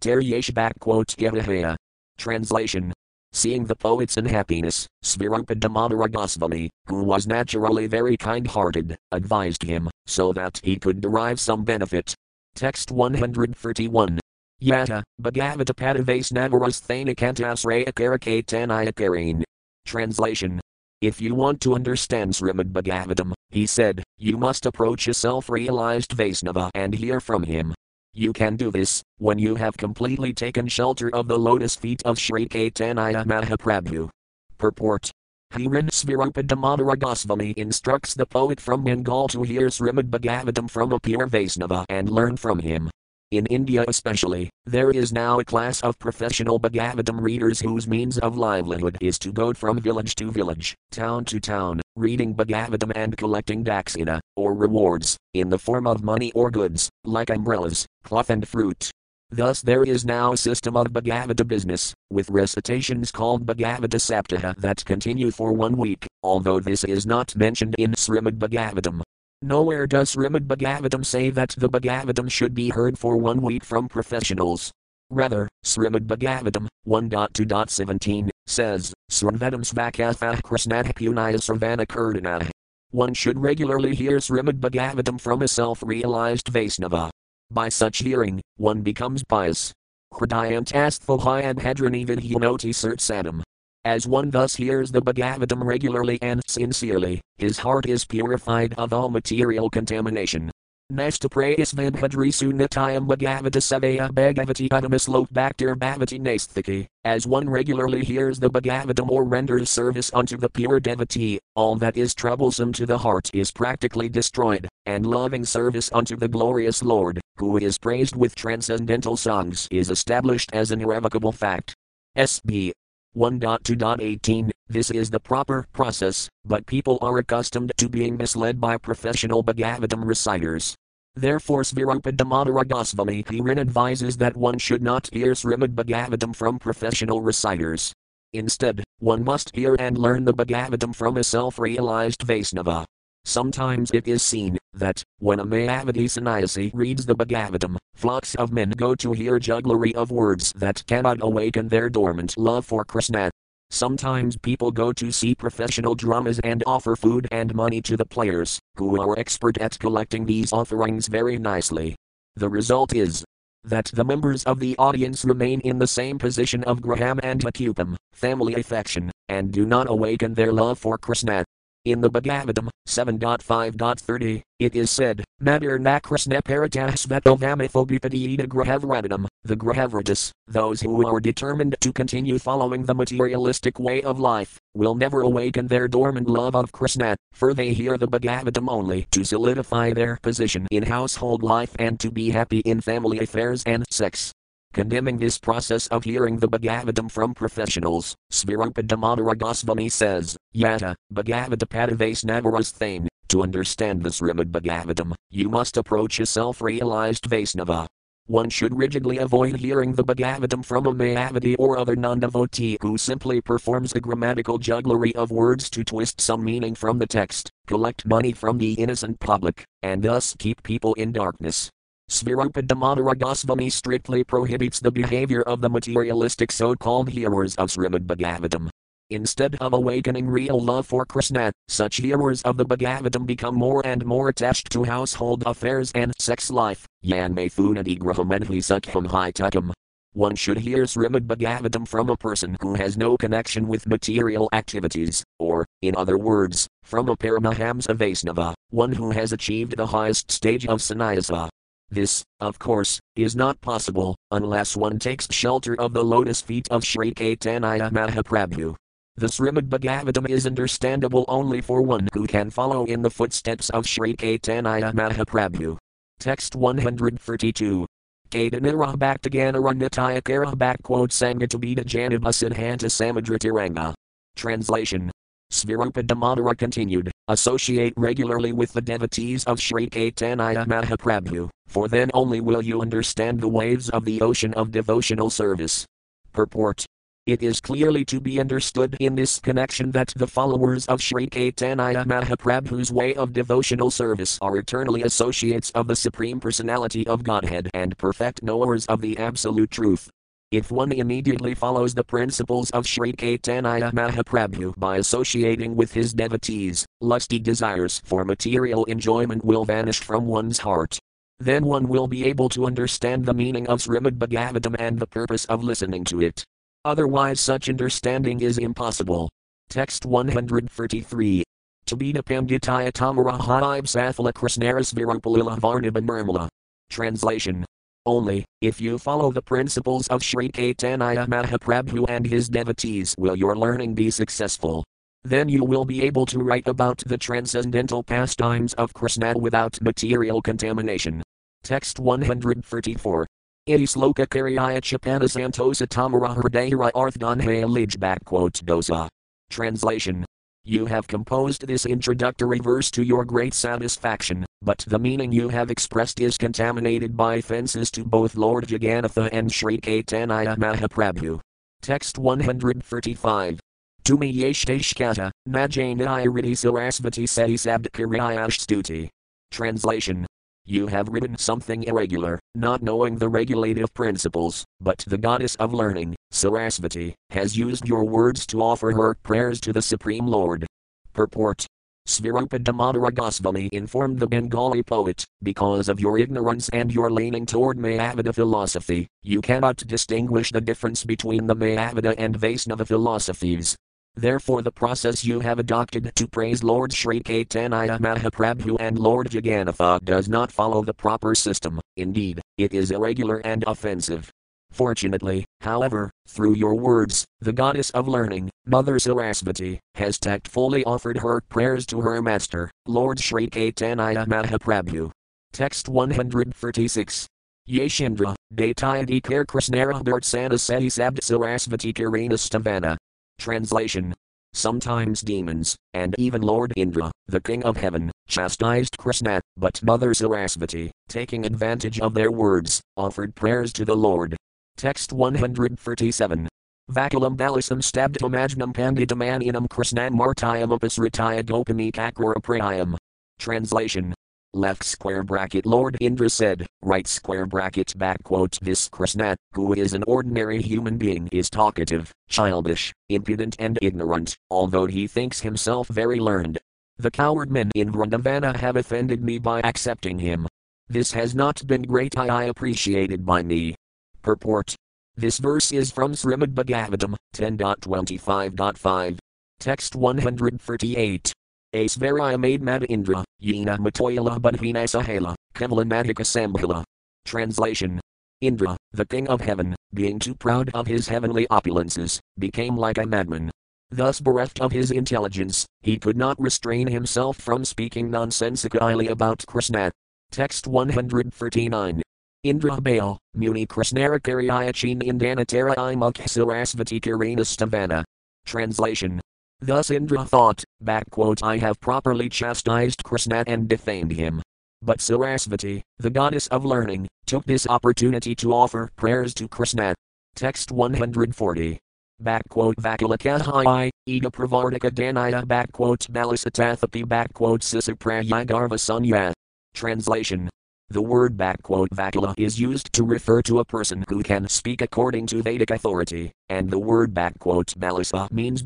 Yavahaya. Translation Seeing the poet's unhappiness, Svarupa Damodara Goswami, who was naturally very kind hearted, advised him, so that he could derive some benefit. Text 131. Yata, Bhagavata Padavas Navaras Thanakantasraya Karakatanayakarin. Translation. If you want to understand Srimad Bhagavatam, he said, you must approach a self realized Vaisnava and hear from him. You can do this when you have completely taken shelter of the lotus feet of Sri Caitanya Mahaprabhu. Purport Hiran Svarupa Damodara Goswami instructs the poet from Bengal to hear Srimad Bhagavatam from a pure Vaisnava and learn from him. In India especially, there is now a class of professional Bhagavatam readers whose means of livelihood is to go from village to village, town to town, reading Bhagavatam and collecting daksina, or rewards, in the form of money or goods, like umbrellas, cloth and fruit. Thus there is now a system of Bhagavata business, with recitations called Bhagavata Saptaha that continue for one week, although this is not mentioned in Srimad Bhagavatam. Nowhere does Srimad Bhagavatam say that the Bhagavatam should be heard for one week from professionals. Rather, Srimad Bhagavatam 1.2.17 says, Sravatam svakathah krishnatha punaya sarvana kurdana. One should regularly hear Srimad Bhagavatam from a self realized Vaisnava. By such hearing, one becomes pious. Hridayantasthalhai and Hadranividhyanoti Sadam. As one thus hears the Bhagavatam regularly and sincerely, his heart is purified of all material contamination. Nasta prayas Vabhadri Sunatayam Bhagavata Savaya Bhagavati Adamaslope Bhaktir Bhavati Nasthiki. As one regularly hears the Bhagavatam or renders service unto the pure devotee, all that is troublesome to the heart is practically destroyed, and loving service unto the glorious Lord, who is praised with transcendental songs, is established as an irrevocable fact. SB 1.2.18 This is the proper process, but people are accustomed to being misled by professional Bhagavatam reciters. Therefore Svarupa Damodara Goswami herein advises that one should not hear Srimad Bhagavatam from professional reciters. Instead, one must hear and learn the Bhagavatam from a self-realized Vaisnava. Sometimes it is seen that, when a Mayavadi sannyasi reads the Bhagavatam, flocks of men go to hear jugglery of words that cannot awaken their dormant love for Krishna. Sometimes people go to see professional dramas and offer food and money to the players, who are expert at collecting these offerings very nicely. The result is that the members of the audience remain in the same position of Graham and Hakupam, family affection, and do not awaken their love for Krishna. In the Bhagavatam 7.5.30, it is said, Madir Nakrasna Paratahsvetovamithobipadiita Grahavradhanam, the Grahavratas, those who are determined to continue following the materialistic way of life, will never awaken their dormant love of Krishna, for they hear the Bhagavatam only to solidify their position in household life and to be happy in family affairs and sex. Condemning this process of hearing the Bhagavatam from professionals, Svarupa Damodara Goswami says, Yata, Bhagavata Padavas Navaras Thane, to understand the Srimad Bhagavatam, you must approach a self realized Vaisnava. One should rigidly avoid hearing the Bhagavatam from a Mayavadi or other non devotee who simply performs a grammatical jugglery of words to twist some meaning from the text, collect money from the innocent public, and thus keep people in darkness. Svarupa Damodara Goswami strictly prohibits the behavior of the materialistic so called hearers of Srimad Bhagavatam. Instead of awakening real love for Krishna, such hearers of the Bhagavatam become more and more attached to household affairs and sex life. Yan may funadigrahamedhi sukham hitakam. One should hear Srimad Bhagavatam from a person who has no connection with material activities, or, in other words, from a Paramahamsa Vaisnava, one who has achieved the highest stage of sannyasa. This, of course, is not possible unless one takes shelter of the lotus feet of Sri Caitanya Mahaprabhu. The Srimad Bhagavatam is understandable only for one who can follow in the footsteps of Sri Caitanya Mahaprabhu. Text 132. Kadanira Bhaktaganaranyataya Kara backquote Sangatabita Janabha Samudratiranga. Translation Svarupa Damodara continued, associate regularly with the devotees of Sri Caitanya Mahaprabhu, for then only will you understand the waves of the ocean of devotional service. Purport it is clearly to be understood in this connection that the followers of Sri Caitanya Mahaprabhu's way of devotional service are eternally associates of the Supreme Personality of Godhead and perfect knowers of the Absolute Truth. If one immediately follows the principles of Sri Caitanya Mahaprabhu by associating with his devotees, lusty desires for material enjoyment will vanish from one's heart. Then one will be able to understand the meaning of Srimad Bhagavatam and the purpose of listening to it. Otherwise, such understanding is impossible. Text 133. Tabita Pamditaya Tamarahayib Sathala Krishnaras Virupalila Varnaba Nirmala. Translation only, if you follow the principles of Sri Caitanya Mahaprabhu and his devotees, will your learning be successful. Then you will be able to write about the transcendental pastimes of Krishna without material contamination. Text 134. Iti sloka karyaya chapana santosa tamara hridayara arthdhanhaya lij backquote dosa. Translation you have composed this introductory verse to your great satisfaction, but the meaning you have expressed is contaminated by offenses to both Lord Jagannatha and Sri Caitanya Mahaprabhu. Text 135. Tumi yeshteshkata, najanai riti sarasvati seti sabdkaryayash Translation you have written something irregular, not knowing the regulative principles, but the goddess of learning, Sarasvati, has used your words to offer her prayers to the Supreme Lord. Purport Svarupa Damodara Goswami informed the Bengali poet, because of your ignorance and your leaning toward Mayavada philosophy, you cannot distinguish the difference between the Mayavada and Vaisnava philosophies, Therefore, the process you have adopted to praise Lord Sri Caitanya Mahaprabhu and Lord Jagannatha does not follow the proper system, indeed, it is irregular and offensive. Fortunately, however, through your words, the goddess of learning, Mother Sarasvati, has tactfully offered her prayers to her master, Lord Sri Caitanya Mahaprabhu. Text 136. Yeshindra, Daitayadi Kar Krishnara Bhartsana Seti Sabd Sarasvati Karina Stavana. Translation Sometimes demons, and even Lord Indra, the king of heaven, chastised Krishna, but Mother Sarasvati, taking advantage of their words, offered prayers to the Lord. Text 137. Vakulam balisam stabdhamajnam pandidamaninam krishnam martayam upasritaya gopami kakura prayam. Translation Left square bracket Lord Indra said, right square bracket back quote this Krishna, who is an ordinary human being is talkative, childish, impudent and ignorant, although he thinks himself very learned. The coward men in Vrindavana have offended me by accepting him. This has not been greatly appreciated by me. Purport. This verse is from Srimad Bhagavatam 10.25.5. Text 138. Aisvarya made Mad Indra, Yena Matoyala Budhina Sahela, Kavalanadika Sambhila. Translation Indra, the king of heaven, being too proud of his heavenly opulences, became like a madman. Thus bereft of his intelligence, he could not restrain himself from speaking nonsensically about Krishna. Text 139. Indra Baal, Muni Krishnara Karyayachin Indanatara Imuk Sarasvati Karina Stavana. Translation Thus Indra thought, I have properly chastised Krishna and defamed him. But Sarasvati, the goddess of learning, took this opportunity to offer prayers to Krishna. Text 140. Backquote Vakulakahai, Ega Pravardika Danaya backquote Balisatathapi backquote Sisaprayagarva Sunya. Translation the word backquote Vakula is used to refer to a person who can speak according to Vedic authority, and the word Balisa means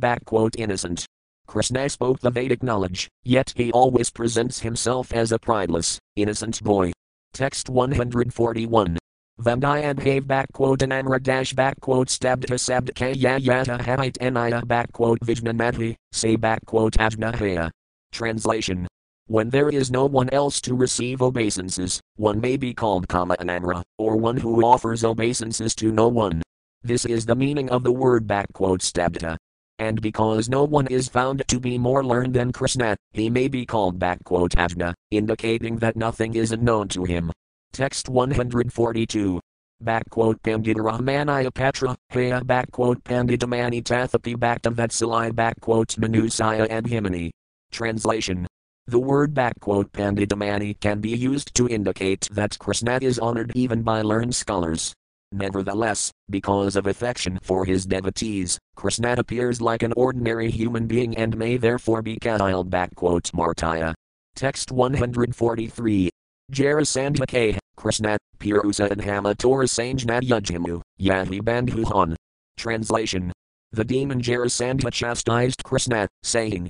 innocent. Krishna spoke the Vedic knowledge, yet he always presents himself as a prideless, innocent boy. Text 141. Vamdayadhave backquote anamra dash backquote stabdha sabdka yayata habit anaya backquote vijnanadhi, say backquote ajnahaya. Translation when there is no one else to receive obeisances, one may be called Kama Anamra, or one who offers obeisances to no one. This is the meaning of the word stabdha. And because no one is found to be more learned than Krishna, he may be called ajna, indicating that nothing is unknown to him. Text 142. backquote Panditaramaniya Patra, Haya backquote Panditamani Tathapi Vatsalai backquote Manusaya and Himani. Translation the word backquote Pandidamani can be used to indicate that Krishna is honored even by learned scholars. Nevertheless, because of affection for his devotees, Krishna appears like an ordinary human being and may therefore be backquote Martaya. Text 143. Jarasandha Krishna, Pirusa and Hama Torasanjna Yajhimu, Yahi Bandhuhan. Translation the demon Jarasandha chastised Krishna, saying,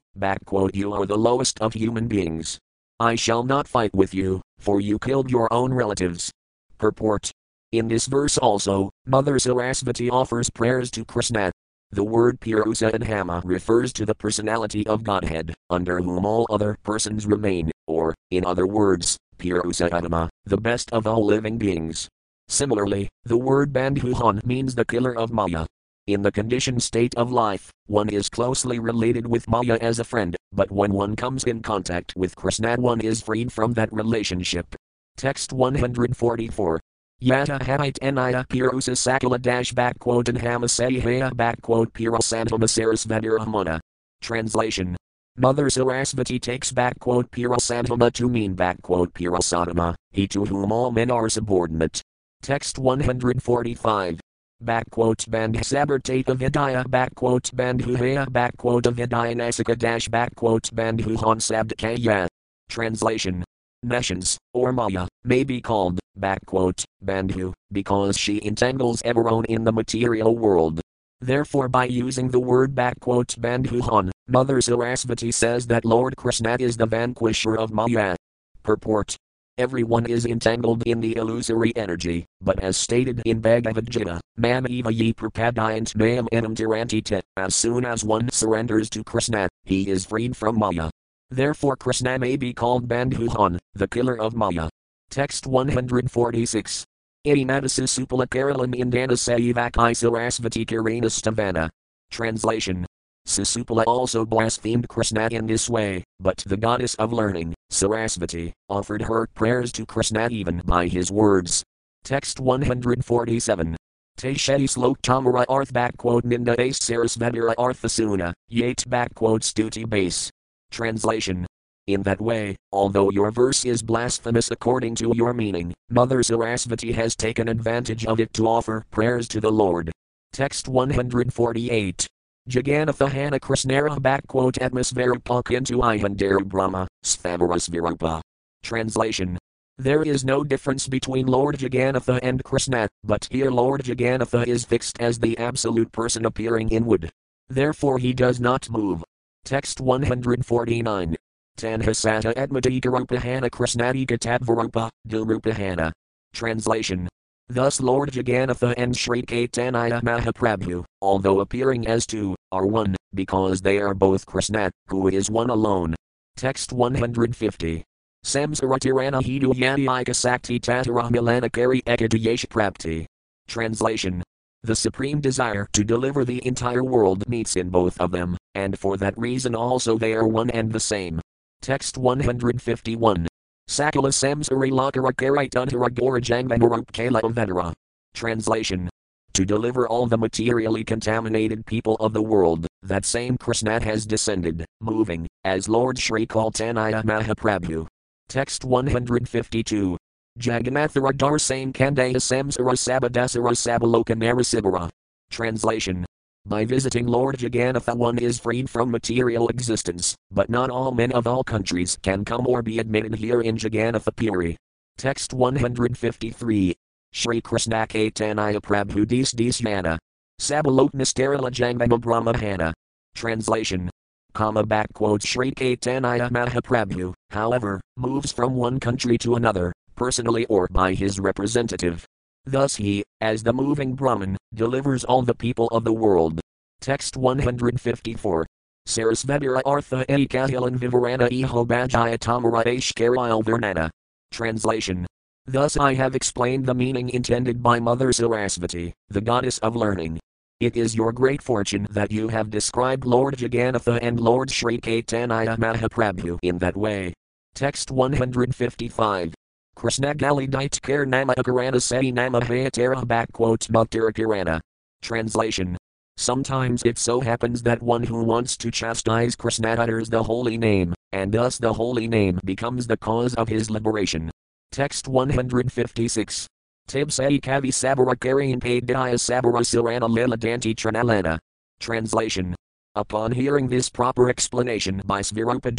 You are the lowest of human beings. I shall not fight with you, for you killed your own relatives. Purport. In this verse also, Mother Sarasvati offers prayers to Krishna. The word Purusadhama refers to the personality of Godhead, under whom all other persons remain, or, in other words, Purusa Adama, the best of all living beings. Similarly, the word Bandhuhan means the killer of Maya, in the conditioned state of life, one is closely related with Maya as a friend, but when one comes in contact with Krishna, one is freed from that relationship. Text 144. Yata Hamite Enaya Pirusa Sakala dash backquote and Hamasehaya backquote Pirasantama Sarasvadirahmana. Translation. Mother Sarasvati takes backquote Pirasantama to mean backquote Pirasatama, he to whom all men are subordinate. Text 145 backquote bandhasabartata vidya backquote bandhuhaya backquote avidyanasika dash backquote bandhuhan sabdakaya. Translation. Nescience, or Maya, may be called, backquote, bandhu, because she entangles everyone in the material world. Therefore, by using the word backquote bandhuhan, Mother Sarasvati says that Lord Krishna is the vanquisher of Maya. Purport Everyone is entangled in the illusory energy, but as stated in Bhagavad Gita, Mam eva ye prapadayant mayam enam tirantita, as soon as one surrenders to Krishna, he is freed from Maya. Therefore Krishna may be called Bandhuhan, the killer of Maya. Text 146. Imadasisupala Karalam Indana Saivaki Sarasvati Kirana Stavana. Translation Sisupala also blasphemed Krishna in this way, but the goddess of learning, Sarasvati, offered her prayers to Krishna even by his words. Text 147. Tesheti slok tamara arth backquote ninda ace sarasvadira arthasuna, yate backquote stuti base. Translation. In that way, although your verse is blasphemous according to your meaning, Mother Sarasvati has taken advantage of it to offer prayers to the Lord. Text 148. Jagannatha Hana Krishnara backquote into Ihandaru Brahma, Sthavarasvarapa. Translation. There is no difference between Lord Jagannatha and Krishna, but here Lord Jagannatha is fixed as the absolute person appearing in wood. Therefore he does not move. Text 149. Tanhasata Atmadikarupa Krishnadika Tatvarupa, Dilrupahana. Translation. Thus Lord Jagannatha and Sri Caitanya Mahaprabhu, although appearing as two, are one, because they are both Krishna, who is one alone. Text 150. Samsaratirana hidu yadhyika sakti tatara milanakari ekadayesh prapti. Translation. The supreme desire to deliver the entire world meets in both of them, and for that reason also they are one and the same. Text 151. Sakala samsari lakarakaraituntaragorajangvanarup vedara. Translation. To deliver all the materially contaminated people of the world, that same Krishna has descended, moving, as Lord Sri Caitanya Mahaprabhu. Text 152. Jagannathara same Kandaya Samsara Sabadasara Sabalokanara Translation. By visiting Lord Jagannatha one is freed from material existence, but not all men of all countries can come or be admitted here in Jagannatha Puri. Text 153. Shri Krishna Caitanya Prabhu Dis Disyana. Sabaloknasterala Jangama Brahmahana. Translation. Comma back quotes Shri Caitanya Mahaprabhu, however, moves from one country to another, personally or by his representative. Thus he, as the moving Brahman, delivers all the people of the world. Text 154. Sarasvadira Artha Ekahilan Vivarana Eho Bhajaya Tamara Ashkaril Varnana. Translation. Thus I have explained the meaning intended by Mother Sarasvati, the goddess of learning. It is your great fortune that you have described Lord Jagannatha and Lord Sri Caitanya Mahaprabhu in that way. Text 155. Krishna Gali Dite Kar Nama Akarana Seti Nama Hayatara backquote Muktara Kirana. Translation Sometimes it so happens that one who wants to chastise Krishna utters the holy name, and thus the holy name becomes the cause of his liberation. Text 156. Tibsai Kavi Sabara Karian Paid Daya Sabara Sirana Lila Danti Tranalana. Translation Upon hearing this proper explanation by Svarupa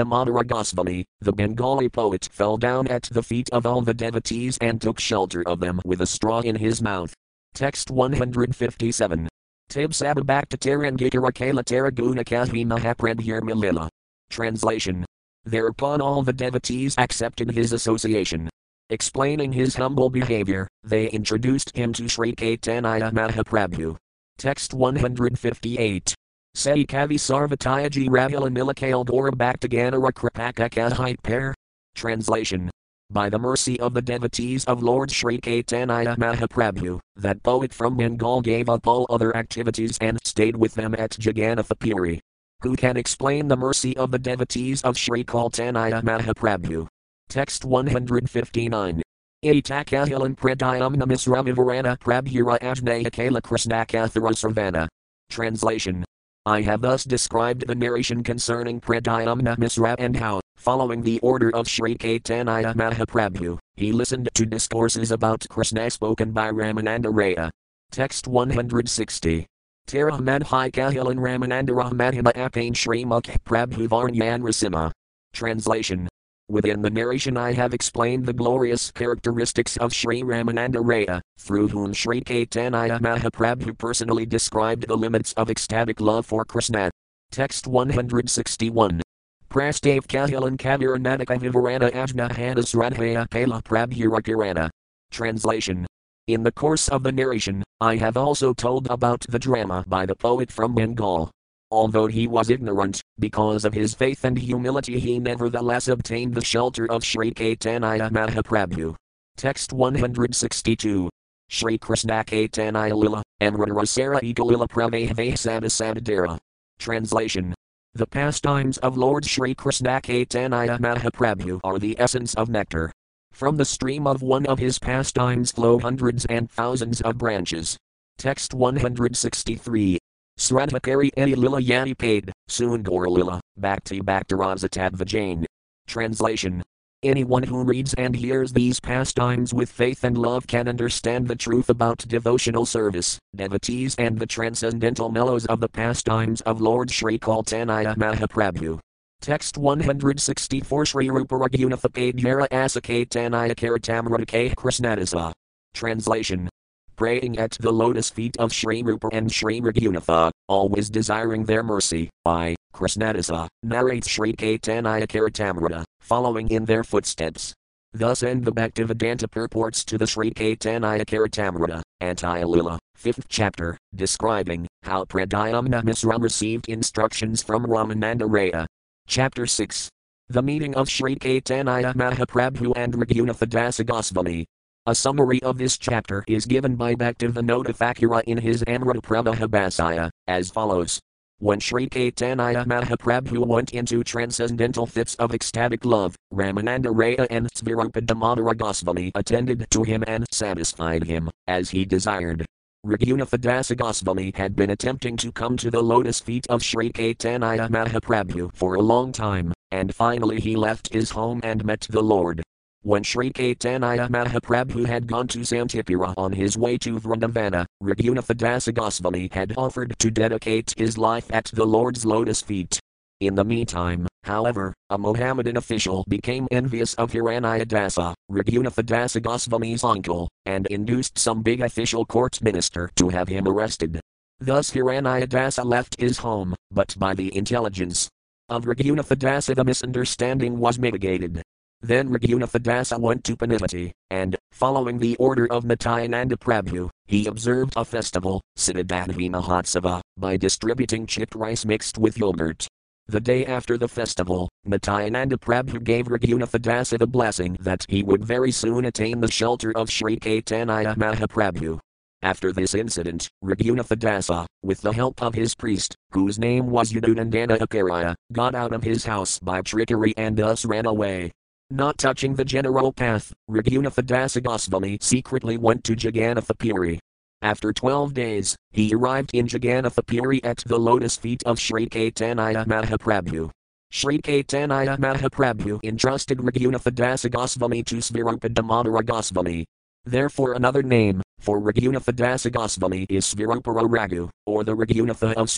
Goswami, the Bengali poet fell down at the feet of all the devotees and took shelter of them with a straw in his mouth. Text 157. Tib Sababakta Tarangikara Kala Taraguna Kahi Mahaprabhir Milila. Translation. Thereupon all the devotees accepted his association. Explaining his humble behavior, they introduced him to Sri Caitanya Mahaprabhu. Text 158. Say Kavi Sarvatayaji Bhaktaganara Kripaka Kahite pair. Translation. By the mercy of the devotees of Lord Sri Caitanya Mahaprabhu, that poet from Bengal gave up all other activities and stayed with them at Jagannathapuri. Who can explain the mercy of the devotees of Sri Caitanya Mahaprabhu? Text 159. Itakahilan Pradayam Namisramivarana Prabhura Ajnaya Kala Krishnakathara Sarvana. Translation I have thus described the narration concerning Pradyumna Misra and how, following the order of Sri Caitanya Mahaprabhu, he listened to discourses about Krishna spoken by Ramananda Raya. Text 160. Tara Madhai Kahilan Ramanandara Mahima Apain Shri Mukh Prabhu Varnyan Rasima. Translation Within the narration, I have explained the glorious characteristics of Sri Ramananda Raya, through whom Sri Caitanya Mahaprabhu personally described the limits of ecstatic love for Krishna. Text 161. Prastave Kahilan Kaviranadika Vivarana Ajna Hanas Radhaya Kala Prabhurakirana. Translation In the course of the narration, I have also told about the drama by the poet from Bengal, Although he was ignorant, because of his faith and humility, he nevertheless obtained the shelter of Sri Caitanya Mahaprabhu. Text 162. Sri Krishna Caitanya Lila, Amritarasara Ekalila Pravahvai Translation The pastimes of Lord Sri Krishna Caitanya Mahaprabhu are the essence of nectar. From the stream of one of his pastimes flow hundreds and thousands of branches. Text 163. Sradhakari Eni Lila Yani paid, Sundur Lila, Bhakti Bhaktarazatadvajain. Translation Anyone who reads and hears these pastimes with faith and love can understand the truth about devotional service, devotees, and the transcendental mellows of the pastimes of Lord Sri Caitanya Mahaprabhu. Text 164 Sri Ruparagunifapadhyara Asakaitanya Karatamradake Krishnadasa. Ah. Translation praying at the lotus feet of Sri Rupa and Sri Raghunatha, always desiring their mercy. I, Krishnadasa, narrates Sri Caitanya Caritamrita, following in their footsteps. Thus end the Bhaktivedanta purports to the Sri Caitanya Caritamrita, Antya-Lila, 5th chapter, describing how Pradyumna Misra received instructions from Ramananda Raya. Chapter 6. The meeting of Sri Caitanya Mahaprabhu and Raghunatha Dasa Goswami, a summary of this chapter is given by Bhaktivinoda Thakura in his Amrita Pravahabhasya, as follows. When Sri Caitanya Mahaprabhu went into transcendental fits of ecstatic love, Ramananda Raya and Svarupa Damodara Goswami attended to him and satisfied him, as he desired. Raghunatha Dasa Goswami had been attempting to come to the lotus feet of Sri Caitanya Mahaprabhu for a long time, and finally he left his home and met the Lord. When Sri Caitanya Mahaprabhu had gone to Santipura on his way to Vrindavana, Raghunatha Dasa Goswami had offered to dedicate his life at the Lord's lotus feet. In the meantime, however, a Mohammedan official became envious of Hiranya Dasa, Raghunatha Goswami's uncle, and induced some big official court minister to have him arrested. Thus Hiranya Dasa left his home, but by the intelligence of Raghunatha Dasa the misunderstanding was mitigated, then Raghunatha went to Panihati, and, following the order of Nityananda Prabhu, he observed a festival, Siddhadhavi Mahotsava, by distributing chipped rice mixed with yogurt. The day after the festival, Nityananda Prabhu gave Raghunatha Dasa the blessing that he would very soon attain the shelter of Sri Caitanya Mahaprabhu. After this incident, Raghunatha Dasa, with the help of his priest, whose name was Yadunandana Acharya, got out of his house by trickery and thus ran away. Not touching the general path, Raghunatha Dasagosvami secretly went to Jagannatha After twelve days, he arrived in Jagannatha at the lotus feet of Sri Caitanya Mahaprabhu. Sri Caitanya Mahaprabhu entrusted Raghunatha Dasagosvami to Svarupa Damodara Gosvami. Therefore another name, for Raghunatha Dasagosvami is Svirupara Raghu, or the Raghunatha of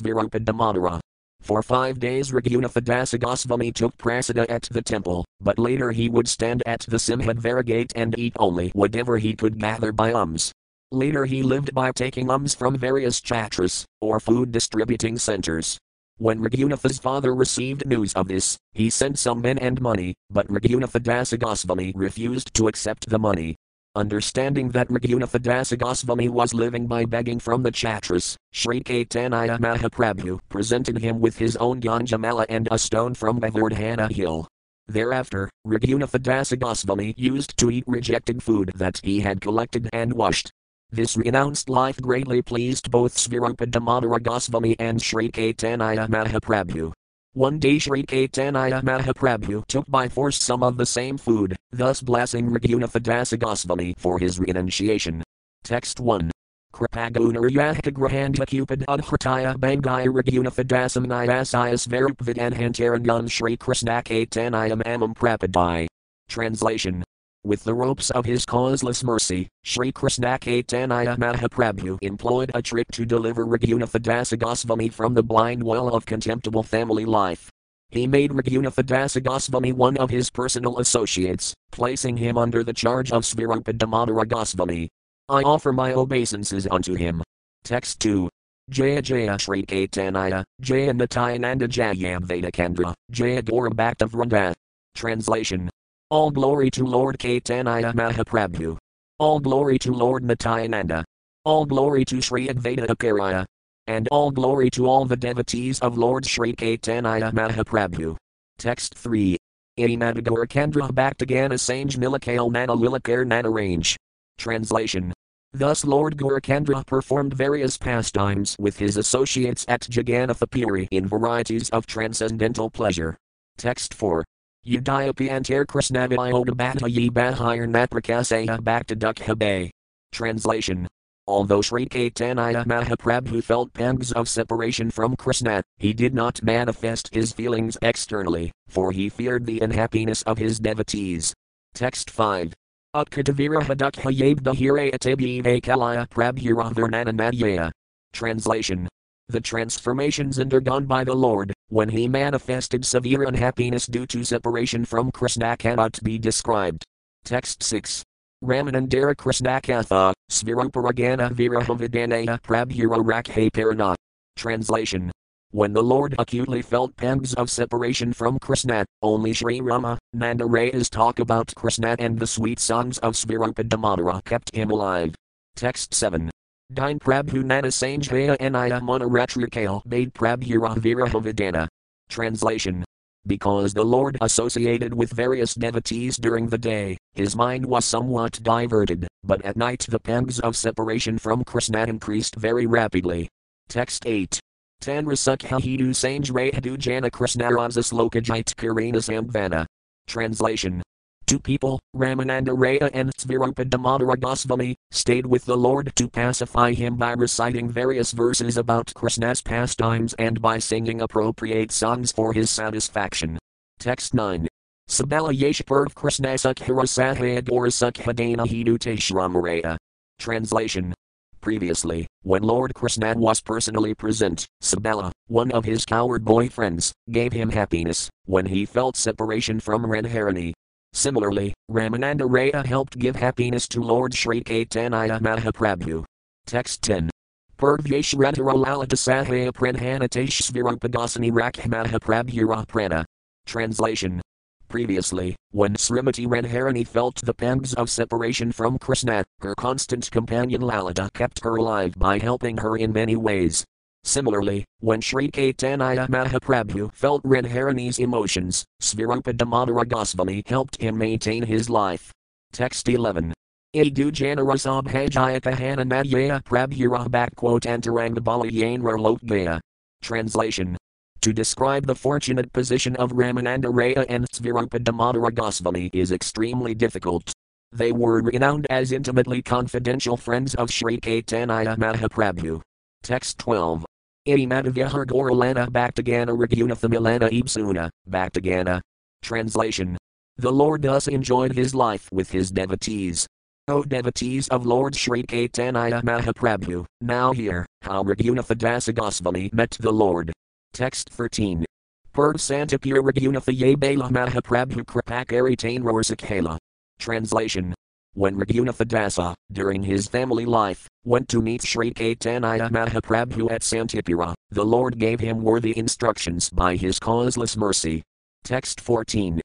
Damodara. For five days Raghunatha took prasada at the temple, but later he would stand at the Simhadvara gate and eat only whatever he could gather by ums. Later he lived by taking ums from various chatras, or food distributing centers. When Raghunatha's father received news of this, he sent some men and money, but Raghunatha refused to accept the money. Understanding that Raghunatha Dasagosvami was living by begging from the Chatras, Sri Caitanya Mahaprabhu presented him with his own Gunjamala and a stone from Govardhana hill. Thereafter, Raghunatha Dasagosvami used to eat rejected food that he had collected and washed. This renounced life greatly pleased both Svarupa Damodara Gosvami and Sri Caitanya Mahaprabhu. One day Sri Caitanya Mahaprabhu took by force some of the same food, thus blessing Raghunatha Dasagosvami for his renunciation. Text 1. Kripagunarayaka Grahanda Cupid Udhritaya Bangaya Raghunatha Dasamnayasayas Varupvidanhantaranyan Sri Krishna Caitanya Mamam Prapadai. Translation with the ropes of his causeless mercy, Sri Krishna Caitanya Mahaprabhu employed a trick to deliver Raghunatha Dasagosvami from the blind well of contemptible family life. He made Raghunatha Dasagosvami one of his personal associates, placing him under the charge of Svarupa Damodara Gosvami. I offer my obeisances unto him. Text 2. Jaya Jaya Sri Caitanya, Jaya Nityananda Jayam Vedakandra, Jaya Gaura Translation all glory to Lord Caitanya Mahaprabhu. All glory to Lord Nityananda. All glory to Sri Advaita Acharya. And all glory to all the devotees of Lord Sri Caitanya Mahaprabhu. Text 3. Imadagara Kandra Bhaktagana Sange Nilakale Nana Lilakar Nana Range. Translation. Thus Lord Gauracandra performed various pastimes with his associates at Jagannatha in varieties of transcendental pleasure. Text 4. Udayapantar Krishnavayodabhatayi Bahir Naprakasaya Bhaktadukhabe. Translation Although Sri Caitanya Mahaprabhu felt pangs of separation from Krishna, he did not manifest his feelings externally, for he feared the unhappiness of his devotees. Text 5. Utkatavira Hadukha Atabi Kalaya Prabhira Vernanamadhyaya. Translation the transformations undergone by the Lord, when he manifested severe unhappiness due to separation from Krishna cannot be described. Text 6. Ramanandara Krishnakatha, Svirupuragana Virahavidanaya Prabhura Rakhe Parana. Translation. When the Lord acutely felt pangs of separation from Krishna, only Sri Rama, Nandaraya's talk about Krishna and the sweet songs of Svarupa Damodara kept him alive. Text 7. Dine Prabhu Nanasanjaya Anaya Monaratrikale made Prabhura Virahavadana. Translation because the Lord associated with various devotees during the day, his mind was somewhat diverted, but at night the pangs of separation from Krishna increased very rapidly. Text 8. Tanrasukha Hidu Sanjrayadu Jana Krishnaraza Slokajit Karina Samvana. Translation Two people, Ramananda Raya and Svarupa Damodara Gosvami, stayed with the Lord to pacify him by reciting various verses about Krishna's pastimes and by singing appropriate songs for his satisfaction. Text 9. Sabala Yeshpurv Krishna Sukhara Sahayagora Sukhadana Hiduteshramaraya. Translation Previously, when Lord Krishna was personally present, Subala, one of his coward boyfriends, gave him happiness when he felt separation from Radharani, Similarly, Ramananda Raya helped give happiness to Lord Sri Caitanya Mahaprabhu. Text 10. Purvyeshratara lalita sahaya pranhanatash svirupadasani rakhmahaprabhura prana. Translation. Previously, when Srimati Radharani felt the pangs of separation from Krishna, her constant companion Lalita kept her alive by helping her in many ways. Similarly, when Sri Caitanya Mahaprabhu felt Radharani's emotions, Svarupa Damodara Gosvami helped him maintain his life. Text 11. Idu Janarasabhajayaka Hanamadhyaya Prabhura Backquote Antaranga Balayanra Lokgaya. Translation To describe the fortunate position of Ramananda Raya and Svarupa Damodara Goswami is extremely difficult. They were renowned as intimately confidential friends of Sri Caitanya Mahaprabhu. Text 12. Imadavya Goralana Bhaktagana Ragunatha Milana Ibsuna, Bhaktagana. Translation. The Lord thus enjoyed his life with his devotees. O devotees of Lord Sri Caitanya Mahaprabhu, now hear how Raghunatha Goswami met the Lord. Text 13. Per Santapura Raghunatha Yabala Mahaprabhu Kripakari Tainror Sakhala. Translation. When Raghunathadasa, uh, during his family life, went to meet Sri Caitanya Mahaprabhu at Santipura, the Lord gave him worthy instructions by his causeless mercy. Text 14.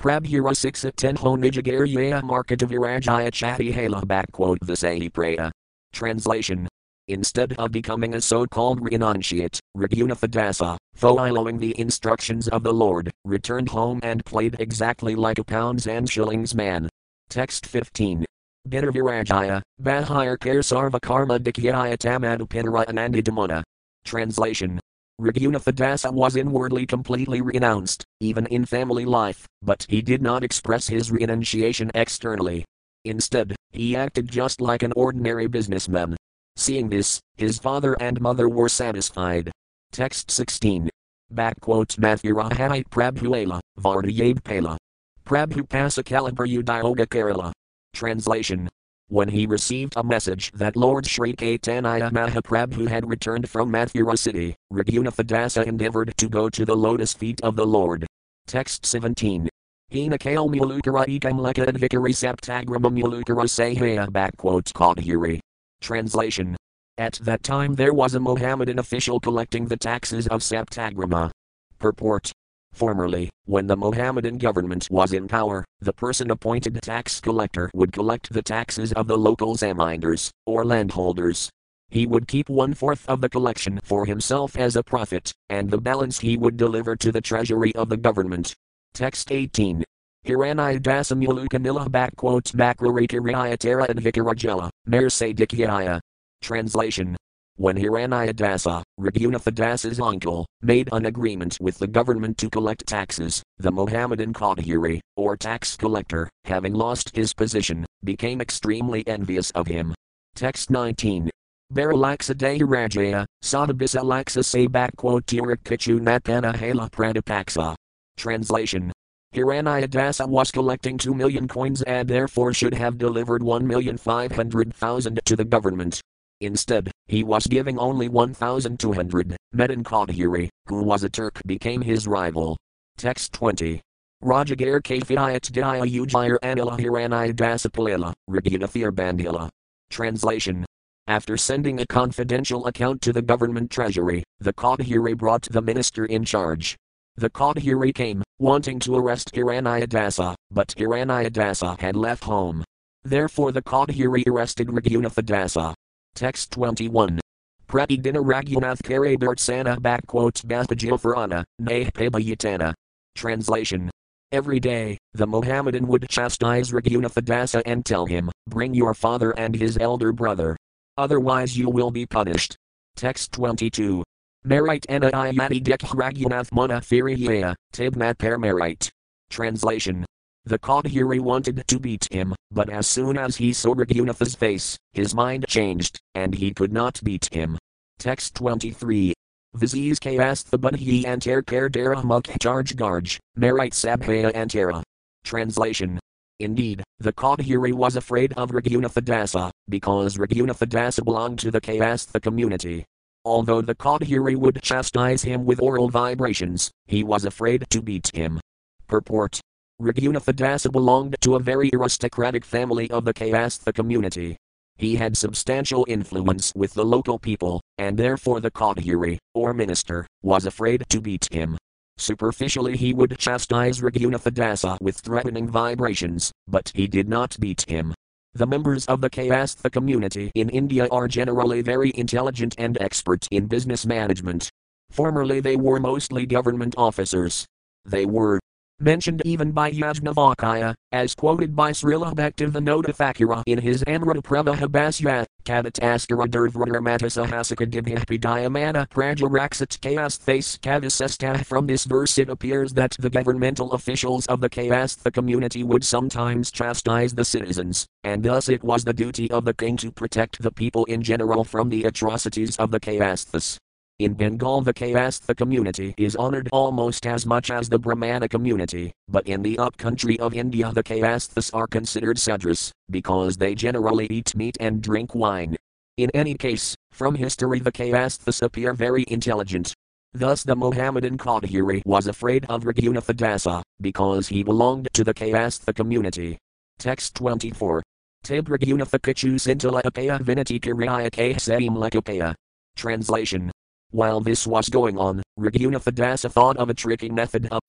Prabhura Siksa Tenho Nijagarya Markatavirajaya Chatihala backquote Visahi Praya. Translation. Instead of becoming a so-called renunciate, Raghunatha Dasa, uh, following the instructions of the Lord, returned home and played exactly like a pounds and shillings man. Text 15. Bittervirajaya, Bahir Kare Sarva Karma Dikyaya Tamadupinara Anandidamuna. Translation. Raghunatha was inwardly completely renounced, even in family life, but he did not express his renunciation externally. Instead, he acted just like an ordinary businessman. Seeing this, his father and mother were satisfied. Text 16. Back quotes Mathurahai Prabhuela, Vardayab Pela. Prabhu Pasakalaprayu Dioga Kerala. Translation. When he received a message that Lord Sri Caitanya Mahaprabhu had returned from Mathura city, Raghunatha Dasa endeavored to go to the lotus feet of the Lord. Text 17. Hina Kale Mulukara Ekam Leka Advikari Saptagrama Mulukara Sahaya backquote Kadhiri. Translation. At that time there was a Mohammedan official collecting the taxes of Saptagrama. Purport. Formerly, when the Mohammedan government was in power, the person appointed tax collector would collect the taxes of the local zamindars, or landholders. He would keep one fourth of the collection for himself as a profit, and the balance he would deliver to the treasury of the government. Text 18. Hiranaya Dasamulukanila backquotes Bakrarikariatara and Vikarajela, Merse Dikyaya. Translation. When Hiranya Dasa, Raghunatha uncle, made an agreement with the government to collect taxes, the Mohammedan Caudhuri, or tax collector, having lost his position, became extremely envious of him. Text 19. Baralaksa de Rajaya, Sadabisa Laksa say backquote Tirak Kichu Natana Hala Pradipaksa. Translation. Hiranya Dasa was collecting 2 million coins and therefore should have delivered 1,500,000 to the government. Instead, he was giving only 1,200. Medan Caudhuri, who was a Turk, became his rival. Text 20. Rajagar Kafiyat Daya Ujir Anila Hiranaya Dasapalila, Raghinathir Bandila. Translation. After sending a confidential account to the government treasury, the Caudhuri brought the minister in charge. The Caudhuri came, wanting to arrest Hiranya Dasa, but Hiranya Dasa had left home. Therefore the Caudhuri arrested Raghunatha. Text 21. Pratidina Raghunath Kare Bhartsana backquotes Baspajilfarana, Nay Pabayatana. Translation. Every day, the Mohammedan would chastise Raghunatha Dasa and tell him, Bring your father and his elder brother. Otherwise you will be punished. Text 22. Merit ana ayati dek Raghunath Muna Firiyaya, Tibmat Permerit. Translation. The Caudhuri wanted to beat him, but as soon as he saw Raghunatha's face, his mind changed, and he could not beat him. Text 23. Viziz Kastha Budhi Antar Kardara Mukh Charge Garj, Merit Sabhaya Antara. Translation. Indeed, the Caudhuri was afraid of Raghunatha because Raghunatha belonged to the Kayastha community. Although the Caudhuri would chastise him with oral vibrations, he was afraid to beat him. Purport. Raghunatha belonged to a very aristocratic family of the Kayastha community. He had substantial influence with the local people, and therefore the Caudhuri, or minister, was afraid to beat him. Superficially he would chastise Raghunathadasa with threatening vibrations, but he did not beat him. The members of the Kayastha community in India are generally very intelligent and expert in business management. Formerly they were mostly government officers. They were mentioned even by Yajnavalkya, as quoted by Srila Bhaktivinoda Thakura in his Amrita Pravahabhasya, Kadataskara Durvramatasa Hasakadibhapidayamana Prajaraksat Kayasthas Kadasesta. From this verse it appears that the governmental officials of the Kayastha community would sometimes chastise the citizens, and thus it was the duty of the king to protect the people in general from the atrocities of the Kayasthas. In Bengal, the Kayastha community is honored almost as much as the Brahmana community, but in the upcountry of India, the Kayasthas are considered Sudras, because they generally eat meat and drink wine. In any case, from history, the Kayasthas appear very intelligent. Thus, the Mohammedan Caudhuri was afraid of Raghunatha because he belonged to the Kayastha community. Text 24. Tibragunatha Kachu Sintala Apaya Kasaim Translation while this was going on, Raghunatha Dasa thought of a tricky method of